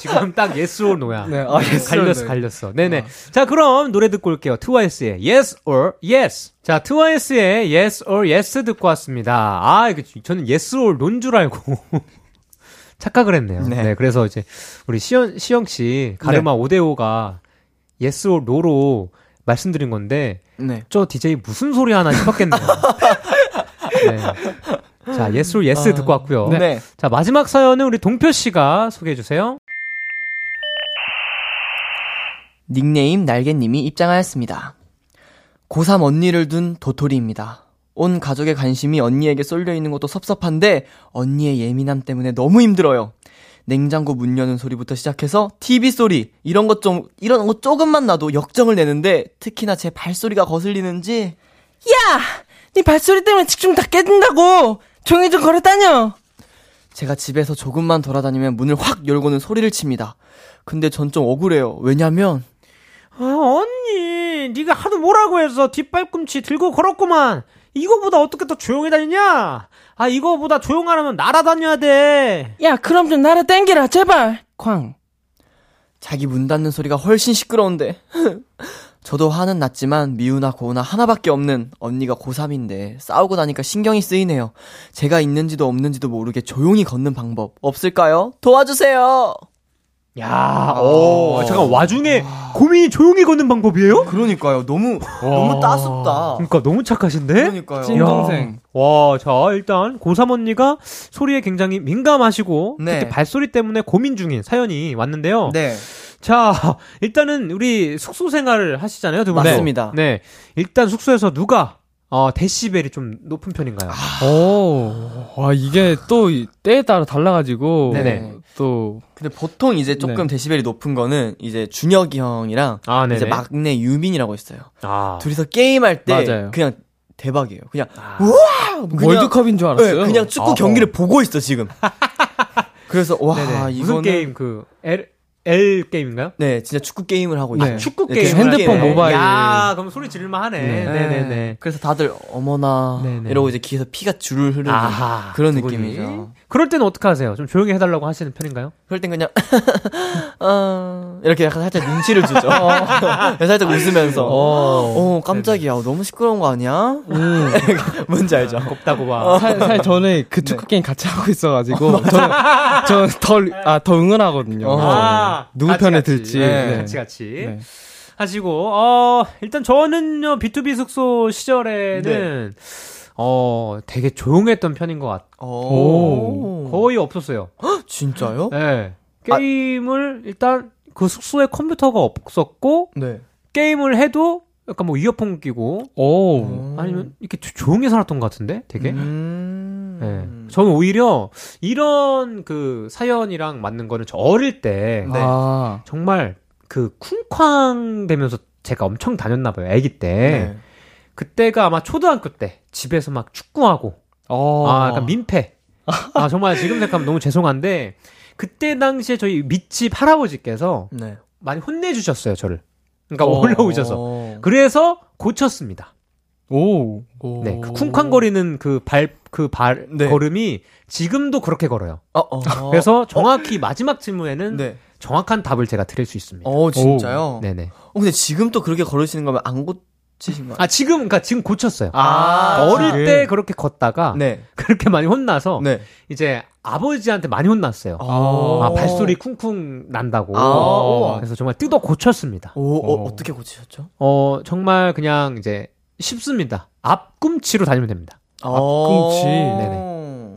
지금 딱 yes or no야. 네, 아, yes or 갈렸어, no. 갈렸어. 네네. 자, 그럼 노래 듣고 올게요. 트와이스의 yes or yes. 자, 트와이스의 yes or yes 듣고 왔습니다. 아, 이거 저는 yes or no인 줄 알고. 착각을 했네요. 네. 네. 그래서 이제 우리 시영, 시영 씨 가르마 5대5가 yes or no로 말씀드린 건데, 네. 저 DJ 무슨 소리 하나 싶었겠네요. 네. 자, yes or yes 듣고 왔고요. 네. 자, 마지막 사연은 우리 동표 씨가 소개해 주세요. 닉네임 날개님이 입장하였습니다. 고3 언니를 둔 도토리입니다. 온 가족의 관심이 언니에게 쏠려 있는 것도 섭섭한데 언니의 예민함 때문에 너무 힘들어요. 냉장고 문 여는 소리부터 시작해서 TV 소리 이런 것 좀 이런 거 조금만 나도 역정을 내는데 특히나 제 발소리가 거슬리는지 야! 네 발소리 때문에 집중 다 깨진다고! 종이 좀 걸어 다녀! 제가 집에서 조금만 돌아다니면 문을 확 열고는 소리를 칩니다. 근데 전 좀 억울해요. 왜냐면 아, 언니, 네가 하도 뭐라고 해서 뒷발꿈치 들고 걸었구만. 이거보다 어떻게 더 조용히 다니냐? 아, 이거보다 조용하려면 날아다녀야 돼. 야, 그럼 좀 날아 땡기라, 제발! 쾅. 자기 문 닫는 소리가 훨씬 시끄러운데. 저도 화는 났지만 미우나 고우나 하나밖에 없는 언니가 고3인데 싸우고 나니까 신경이 쓰이네요. 제가 있는지도 없는지도 모르게 조용히 걷는 방법 없을까요? 도와주세요! 야, 오, 잠깐 와중에 고민이 조용히 걷는 방법이에요? 그러니까요. 너무, 너무 따숩다. 그러니까 너무 착하신데? 그러니까요. 찐동생. 와, 자, 일단 고3 언니가 소리에 굉장히 민감하시고 네. 특히 발소리 때문에 고민 중인 사연이 왔는데요. 네. 자, 일단은 우리 숙소 생활을 하시잖아요, 두 분. 맞습니다. 네. 일단 숙소에서 누가 어, 데시벨이 좀 높은 편인가요? 오, 와 이게 또 이- 때에 따라 달라가지고 네네. 또 근데 보통 이제 조금 네. 데시벨이 높은 거는 이제 준혁이 형이랑 아, 네네. 이제 막내 유민이라고 있어요. 아. 둘이서 게임할 때 맞아요. 그냥 대박이에요. 그냥 아. 우와! 그냥- 월드컵인 줄 알았어요. 네, 그냥 축구 아, 경기를 보고 있어 지금. 그래서 와. 이거는 무슨 게임 그 L L 게임인가요? 네 진짜 축구 게임을 하고 네. 있어요. 축구 네, 게임 핸드폰 게임. 모바일. 야, 그럼 소리 지를만 하네. 네. 네, 네, 네. 그래서 다들 어머나 네네. 이러고 이제 귀에서 피가 주르르 흐르는 아하. 그런. 느낌이죠. 그럴 때는 어떻게 하세요? 좀 조용히 해달라고 하시는 편인가요? 그럴 땐 그냥 어, 이렇게 약간 살짝 눈치를 주죠. 살짝 웃으면서 어, 깜짝이야 너무 시끄러운 거 아니야? 뭔지 알죠? 곱다고 봐. 사, 사실 저는 그 축구 게임 같이 하고 있어가지고 저는 저더아더 응원하거든요. 어. 아, 누구 같이, 편에 같이. 들지. 네. 네. 같이 같이 네. 하시고 어 일단 저는요 B2B 숙소 시절에는 네. 어 되게 조용했던 편인 것 같. 오. 거의 없었어요. 진짜요? 네. 아. 게임을 일단 그 숙소에 컴퓨터가 없었고 네. 게임을 해도 약간 뭐 이어폰 끼고 오. 아니면 이렇게 조- 조용히 살았던 것 같은데 되게. 음. 네. 저는 오히려 이런 그 사연이랑 맞는 거는 저 어릴 때 네. 아. 정말 그 쿵쾅 되면서 제가 엄청 다녔나 봐요. 아기 때. 네. 그때가 아마 초등학교 때 집에서 막 축구하고 어. 아 약간 민폐. 아 정말 지금 생각하면 너무 죄송한데 그때 당시에 저희 밑집 할아버지께서 네. 많이 혼내주셨어요 저를. 그러니까 어. 올라오셔서. 어. 그래서 고쳤습니다. 오. 네, 그 쿵쾅거리는 그 발 그 발 네. 걸음이 지금도 그렇게 걸어요. 어, 어. 그래서 정확히 마지막 질문에는 네. 정확한 답을 제가 드릴 수 있습니다. 어, 진짜요? 네네. 어, 근데 지금 또 그렇게 걸으시는 거면 안 고 치신 거예요? 아 지금 그러니까 지금 고쳤어요. 아, 어릴 지금? 때 그렇게 걷다가 네. 그렇게 많이 혼나서 네. 이제 아버지한테 많이 혼났어요. 어. 아 발소리 쿵쿵 난다고. 아. 그래서 정말 뜯어 고쳤습니다. 오, 어, 어. 어떻게 고치셨죠? 어 정말 그냥 이제 쉽습니다. 앞꿈치로 다니면 됩니다. 앞꿈치. 네네.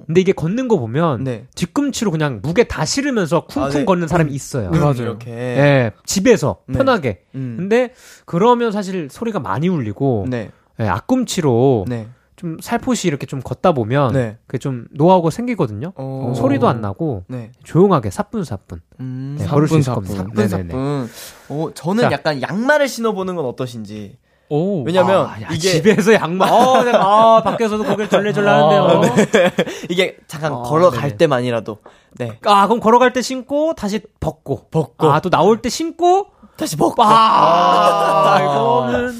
근데 이게 걷는 거 보면 네. 뒤꿈치로 그냥 무게 다 실으면서 쿵쿵 아, 네. 걷는 사람이 있어요. 음, 맞아요. 이렇게. 예, 집에서 네. 편하게. 음. 근데 그러면 사실 소리가 많이 울리고 네. 예, 앞꿈치로 네. 좀 살포시 이렇게 좀 걷다 보면 네. 그게 좀 노하우가 생기거든요. 어. 소리도 안 나고 네. 조용하게 사뿐사뿐 음, 네, 걸을 수 있을. 겁니다. 사뿐사뿐. 네네네. 어, 저는 자. 약간 양말을 신어보는 건 어떠신지. 오. 왜냐면 아, 야, 이게 집에서 양말 어, 네. 아, 밖에서도 고개를 절레절레 하는데요. 이게 잠깐 아, 걸어갈 네네. 때만이라도 네 아, 그럼 걸어갈 때 신고 다시 벗고. 벗고. 아, 또 나올 때 신고 다시 벗고 아, 이거는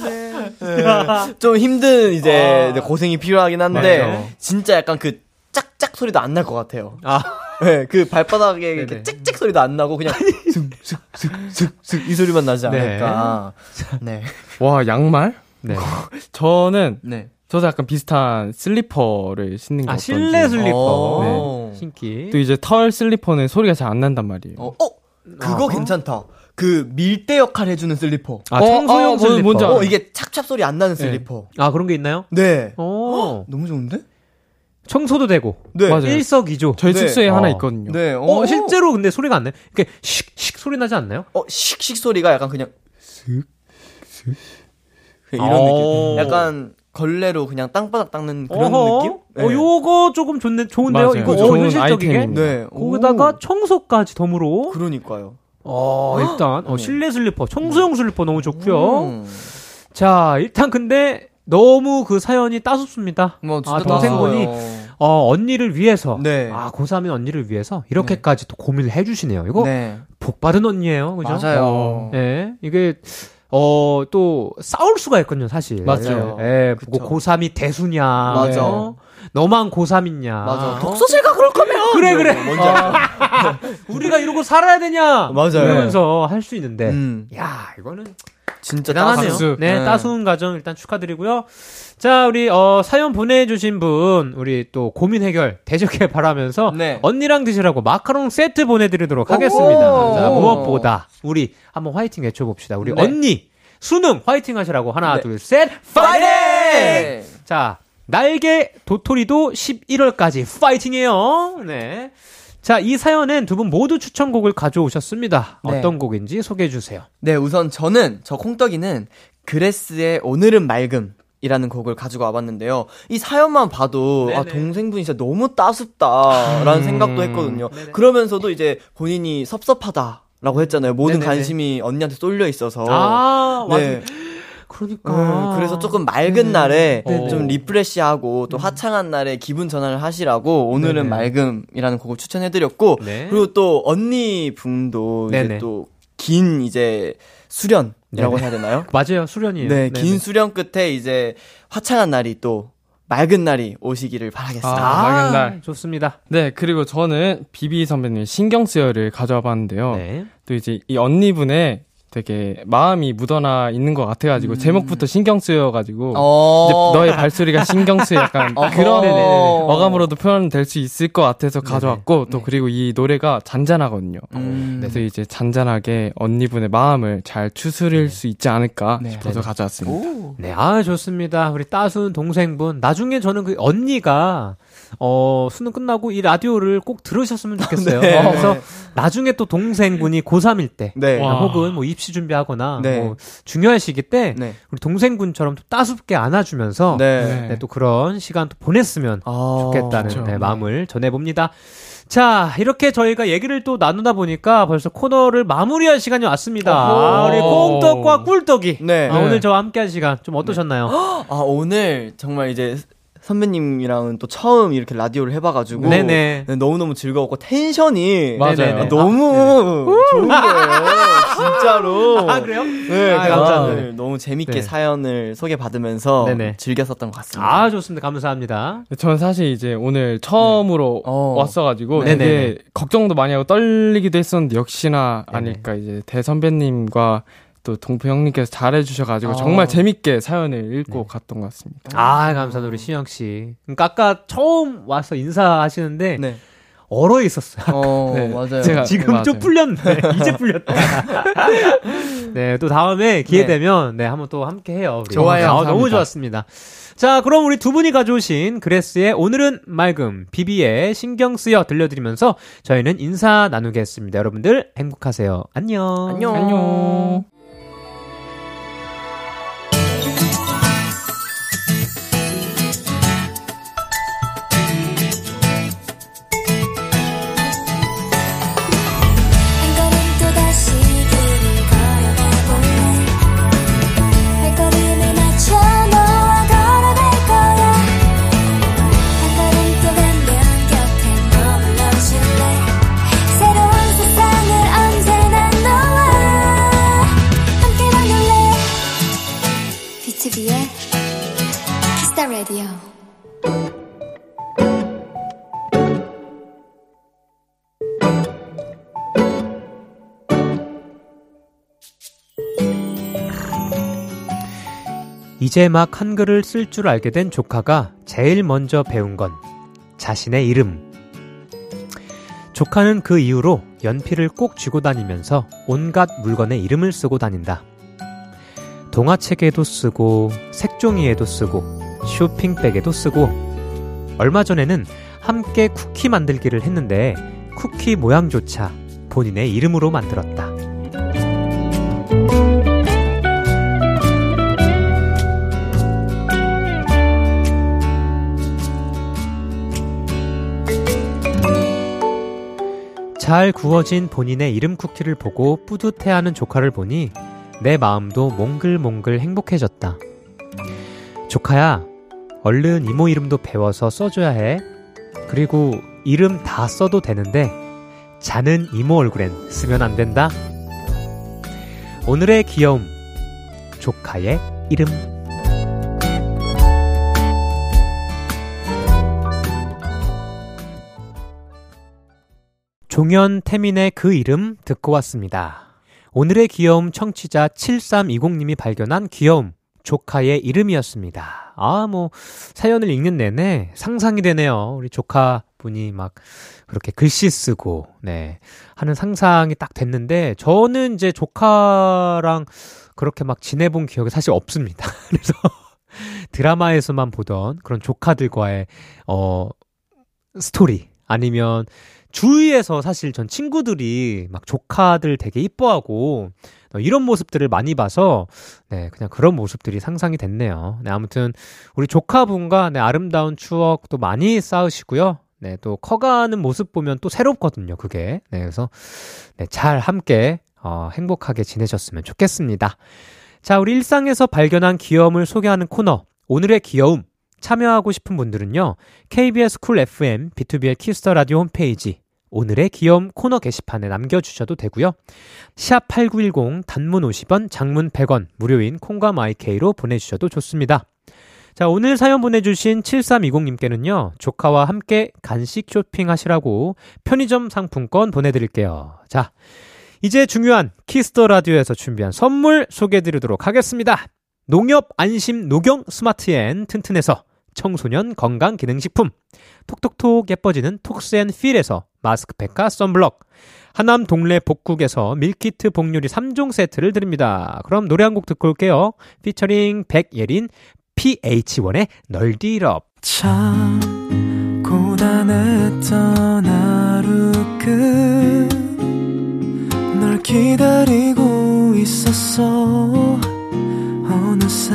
네. 좀 힘든 이제 아. 고생이 필요하긴 한데 맞아요. 진짜 약간 그 짝짝 소리도 안 날 것 같아요. 아, 네, 그 발바닥에 이렇게. 찍찍 소리도 안 나고 그냥 슥슥슥슥슥 이 소리만 나지 네. 않을까. 네. 와, 양말? 네. 저는 네. 저도 약간 비슷한 슬리퍼를 신는 게 아, 어떤지. 실내 슬리퍼. 어. 네. 신기. 또 이제 털 슬리퍼는 소리가 잘 안 난단 말이에요. 어, 어, 그거 괜찮다. 그 밀대 역할 해주는 슬리퍼. 아, 어, 청소용 어, 뭐, 슬리퍼. 뭔지 알아. 어, 이게 찹찹 소리 안 나는 슬리퍼. 아, 그런 게 있나요? 네. 어. 너무 좋은데? 청소도 되고. 네. 맞아요. 일석이조. 저희 네. 숙소에 어. 하나 있거든요. 네. 어, 실제로 근데 소리가 안 나요? 이렇게 씩씩 소리 나지 않나요? 어, 씩씩 소리가 약간 그냥 슥, 슥. 이런 어. 느낌. 약간 걸레로 그냥 땅바닥 닦는 그런 어허. 느낌? 네. 어, 요거 조금 좋네, 좋은데요? 맞아요. 이거 좋은 어, 현실적이게. 네. 거기다가 오. 청소까지 덤으로. 그러니까요. 어, 일단 어, 네. 실내 슬리퍼, 청소용 슬리퍼 너무 좋고요. 음. 자, 일단 근데 너무 그 사연이 따숩습니다. 뭐 진짜 아, 동생분이 따스워요. 어, 언니를 위해서 네. 아, 고3인 언니를 위해서 이렇게까지 또 고민을 해 주시네요. 이거 네. 복 받은 언니예요. 그죠? 맞아요. 어. 예. 이게 어, 또 싸울 수가 있거든요, 사실. 맞아요. 예. 그쵸. 뭐 고3이 대수냐. 맞아. 어? 너만 고3이냐. 맞아. 독서실가 그럴 거면. 그래, 그래. 뭔지 알죠? 우리가 이러고 살아야 되냐. 맞아요. 이러면서 할 수 있는데. 음. 야, 이거는 진짜 대단하네요. 따스. 네, 네. 따스운 가정 일단 축하드리고요. 자, 우리 어 사연 보내주신 분 우리 또 고민 해결 되셨길 바라면서 네. 언니랑 드시라고 마카롱 세트 보내드리도록 하겠습니다. 오. 자, 무엇보다 우리 한번 화이팅 외쳐봅시다. 우리 네. 언니 수능 화이팅 하시라고 하나, 네. 둘, 셋, 파이팅! 파이팅! 자, 날개 도토리도 11월까지 파이팅이에요. 네. 자, 이 사연엔 두 분 모두 추천곡을 가져오셨습니다. 네. 어떤 곡인지 소개해 주세요. 네, 우선 저는 저 콩떡이는 그레스의 오늘은 맑음. 이라는 곡을 가지고 와봤는데요. 이 사연만 봐도 아 네네. 동생분이 진짜 너무 따숩다라는 생각도 했거든요. 네네. 그러면서도 이제 본인이 섭섭하다라고 했잖아요. 모든 네네네. 관심이 언니한테 쏠려 있어서. 아. 네. 그러니까. 음, 그래서 조금 맑은 날에 네네. 좀 리프레시하고 또 화창한 날에 기분 전환을 하시라고 오늘은 네네. 맑음이라는 곡을 추천해드렸고 네. 그리고 또 언니 분도 네네. 이제 또 긴 이제 수련이라고 네네. 해야 되나요? 맞아요. 수련이에요. 네, 네네. 긴 수련 끝에 이제 화창한 날이 또 맑은 날이 오시기를 바라겠습니다. 아, 맑은 날. 좋습니다. 네, 그리고 저는 비비 선배님 신경 쓰여를 가져와 봤는데요. 네. 또 이제 이 언니분의 되게 마음이 묻어나 있는 것 같아가지고 제목부터 신경 쓰여가지고 음. 어. 이제 너의 발소리가 신경 쓰여 약간 그런. 어감으로도 표현될 수 있을 것 같아서 가져왔고 또 그리고 이 노래가 잔잔하거든요. 음. 그래서 이제 잔잔하게 언니분의 마음을 잘 추스릴 수 있지 않을까 네. 싶어서 가져왔습니다. 네, 아, 좋습니다. 우리 따순 동생분. 나중에 저는 그 언니가, 어, 수능 끝나고 이 라디오를 꼭 들으셨으면 좋겠어요. 네. 어, 그래서 나중에 또 동생분이 고3일 때, 네. 와. 혹은 뭐 입시 준비하거나, 네. 뭐 중요한 시기 때, 네. 우리 동생분처럼 또 따숩게 안아주면서, 네. 네, 또 그런 시간 또 보냈으면 아, 좋겠다는 그렇죠. 네, 마음을 전해봅니다. 자, 이렇게 저희가 얘기를 또 나누다 보니까 벌써 코너를 마무리할 시간이 왔습니다. 우리 콩떡과 꿀떡이. 네. 아, 오늘 저와 함께 한 시간 좀 어떠셨나요? 아, 오늘 정말 이제 선배님이랑은 또 처음 이렇게 라디오를 해봐가지고. 네네. 네, 너무너무 즐거웠고 텐션이. 맞아요. 네네네. 아, 너무 좋은 거예요. 진짜로. 아, 그래요? 네, 아, 감사합니다. 오늘 너무 재밌게 네. 사연을 소개받으면서 네네. 즐겼었던 것 같습니다. 아, 좋습니다. 감사합니다. 저는 사실 이제 오늘 처음으로 어. 왔어가지고 네네네. 되게 걱정도 많이 하고 떨리기도 했었는데 역시나 아닐까 이제 대선배님과 또 동표 형님께서 잘해주셔가지고 어. 정말 재밌게 사연을 읽고 갔던 것 같습니다. 아, 감사합니다. 우리 시영 씨. 그러니까 아까 처음 와서 인사하시는데 네. 얼어 있었어요. 어, 네. 맞아요. 제가- 지금 좀 맞아요. 풀렸네. 이제 풀렸다. 네, 또 다음에 기회 네. 되면 네, 한번 또 함께 해요. 우리. 좋아요. 아, 너무. 좋았습니다. 자, 그럼 우리 두 분이 가져오신 그레스의 오늘은 맑음, 비비의 신경 쓰여 들려드리면서 저희는 인사 나누겠습니다. 여러분들 행복하세요. 안녕. 안녕. 안녕. 이제 막 한글을 쓸 줄 알게 된 조카가 제일 먼저 배운 건 자신의 이름. 조카는 그 이후로 연필을 꼭 쥐고 다니면서 온갖 물건에 이름을 쓰고 다닌다. 동화책에도 쓰고, 색종이에도 쓰고, 쇼핑백에도 쓰고, 얼마 전에는 함께 쿠키 만들기를 했는데, 쿠키 모양조차 본인의 이름으로 만들었다. 잘 구워진 본인의 이름 쿠키를 보고 뿌듯해하는 조카를 보니 내 마음도 몽글몽글 행복해졌다. 조카야, 얼른 이모 이름도 배워서 써줘야 해. 그리고 이름 다 써도 되는데 자는 이모 얼굴엔 쓰면 안 된다. 오늘의 귀여움. 조카의 이름. 종현 태민의 그 이름 듣고 왔습니다. 오늘의 귀여움 청취자 7320님이 발견한 귀여움 조카의 이름이었습니다. 아, 뭐, 사연을 읽는 내내 상상이 되네요. 우리 조카 분이 막 그렇게 글씨 쓰고, 네, 하는 상상이 딱 됐는데, 저는 이제 조카랑 그렇게 막 지내본 기억이 사실 없습니다. 그래서 드라마에서만 보던 그런 조카들과의, 어, 스토리, 아니면 주위에서 사실 전 친구들이 막 조카들 되게 이뻐하고 어, 이런 모습들을 많이 봐서 네, 그냥 그런 모습들이 상상이 됐네요. 네, 아무튼 우리 조카분과 네, 아름다운 추억도 많이 쌓으시고요. 네, 또 커가는 모습 보면 또 새롭거든요, 그게. 네, 그래서 네, 잘 함께 어, 행복하게 지내셨으면 좋겠습니다. 자, 우리 일상에서 발견한 귀여움을 소개하는 코너. 오늘의 귀여움. 참여하고 싶은 분들은요. KBS 쿨 FM 비투비의 Kiss the Radio 홈페이지 오늘의 귀여움 코너 게시판에 남겨주셔도 되고요. 샵 8910 단문 50원, 장문 100원, 무료인 콩과 마이케이로 보내주셔도 좋습니다. 자, 오늘 사연 보내주신 7320님께는요, 조카와 함께 간식 쇼핑하시라고 편의점 상품권 보내드릴게요. 자, 이제 중요한 Kiss the Radio에서 준비한 선물 소개해드리도록 하겠습니다. 농협 안심 녹용 스마트앤 튼튼에서 청소년 건강기능식품, 톡톡톡 예뻐지는 톡스앤필에서 마스크팩과 썬블럭, 하남 동래 복국에서 밀키트 복요리 3종 세트를 드립니다. 그럼 노래 한 곡 듣고 올게요. 피처링 백예린, PH1의 널디럽. 참 고단했던 하루 끝널 기다리고 있었어 어느새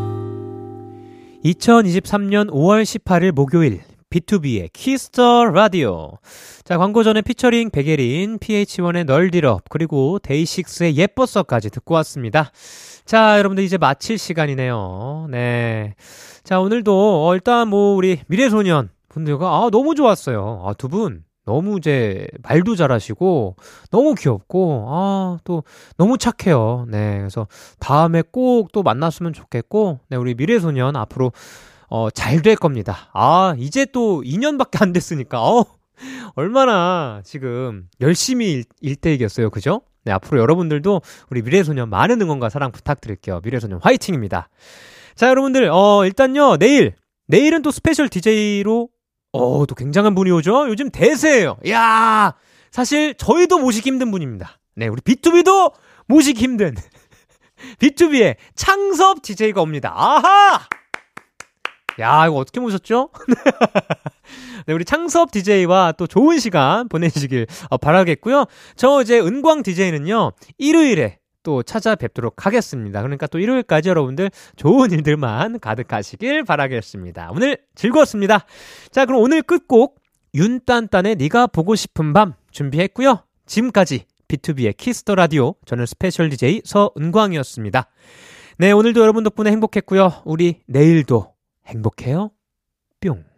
2023년 5월 18일 목요일 비투비의 Kiss the Radio. 자, 광고 전에 피처링 백예린, PH1의 널디럽, 그리고 데이식스의 예뻤어까지 듣고 왔습니다. 자, 여러분들 이제 마칠 시간이네요. 네. 자, 오늘도 어, 일단 뭐 우리 미래소년 분들과 아, 너무 좋았어요. 아, 두 분. 너무 이제 말도 잘하시고 너무 귀엽고 아 또 너무 착해요. 네. 그래서 다음에 꼭 또 만났으면 좋겠고 네, 우리 미래소년 앞으로 어, 잘 될 겁니다. 아, 이제 또 2년밖에 안 됐으니까, 어, 얼마나 지금 열심히 일, 일 때이겠어요. 그죠? 네, 앞으로 여러분들도 우리 미래소년 많은 응원과 사랑 부탁드릴게요. 미래소년 화이팅입니다. 자, 여러분들, 어, 일단요, 내일, 내일은 또 스페셜 DJ로, 어, 또 굉장한 분이 오죠? 요즘 대세예요. 야 사실 저희도 모시기 힘든 분입니다. 네, 우리 B2B도 모시기 힘든 B2B의 창섭 DJ가 옵니다. 아하! 야, 이거 어떻게 모셨죠? 네, 우리 창섭 DJ와 또 좋은 시간 보내시길 어, 바라겠고요. 저 이제 은광 DJ는요, 일요일에 또 찾아뵙도록 하겠습니다. 그러니까 또 일요일까지 여러분들 좋은 일들만 가득하시길 바라겠습니다. 오늘 즐거웠습니다. 자, 그럼 오늘 끝곡 윤딴딴의 네가 보고 싶은 밤 준비했고요. 지금까지 비투비의 Kiss the Radio 저는 스페셜 DJ 서은광이었습니다. 네, 오늘도 여러분 덕분에 행복했고요. 우리 내일도 행복해요. 뿅.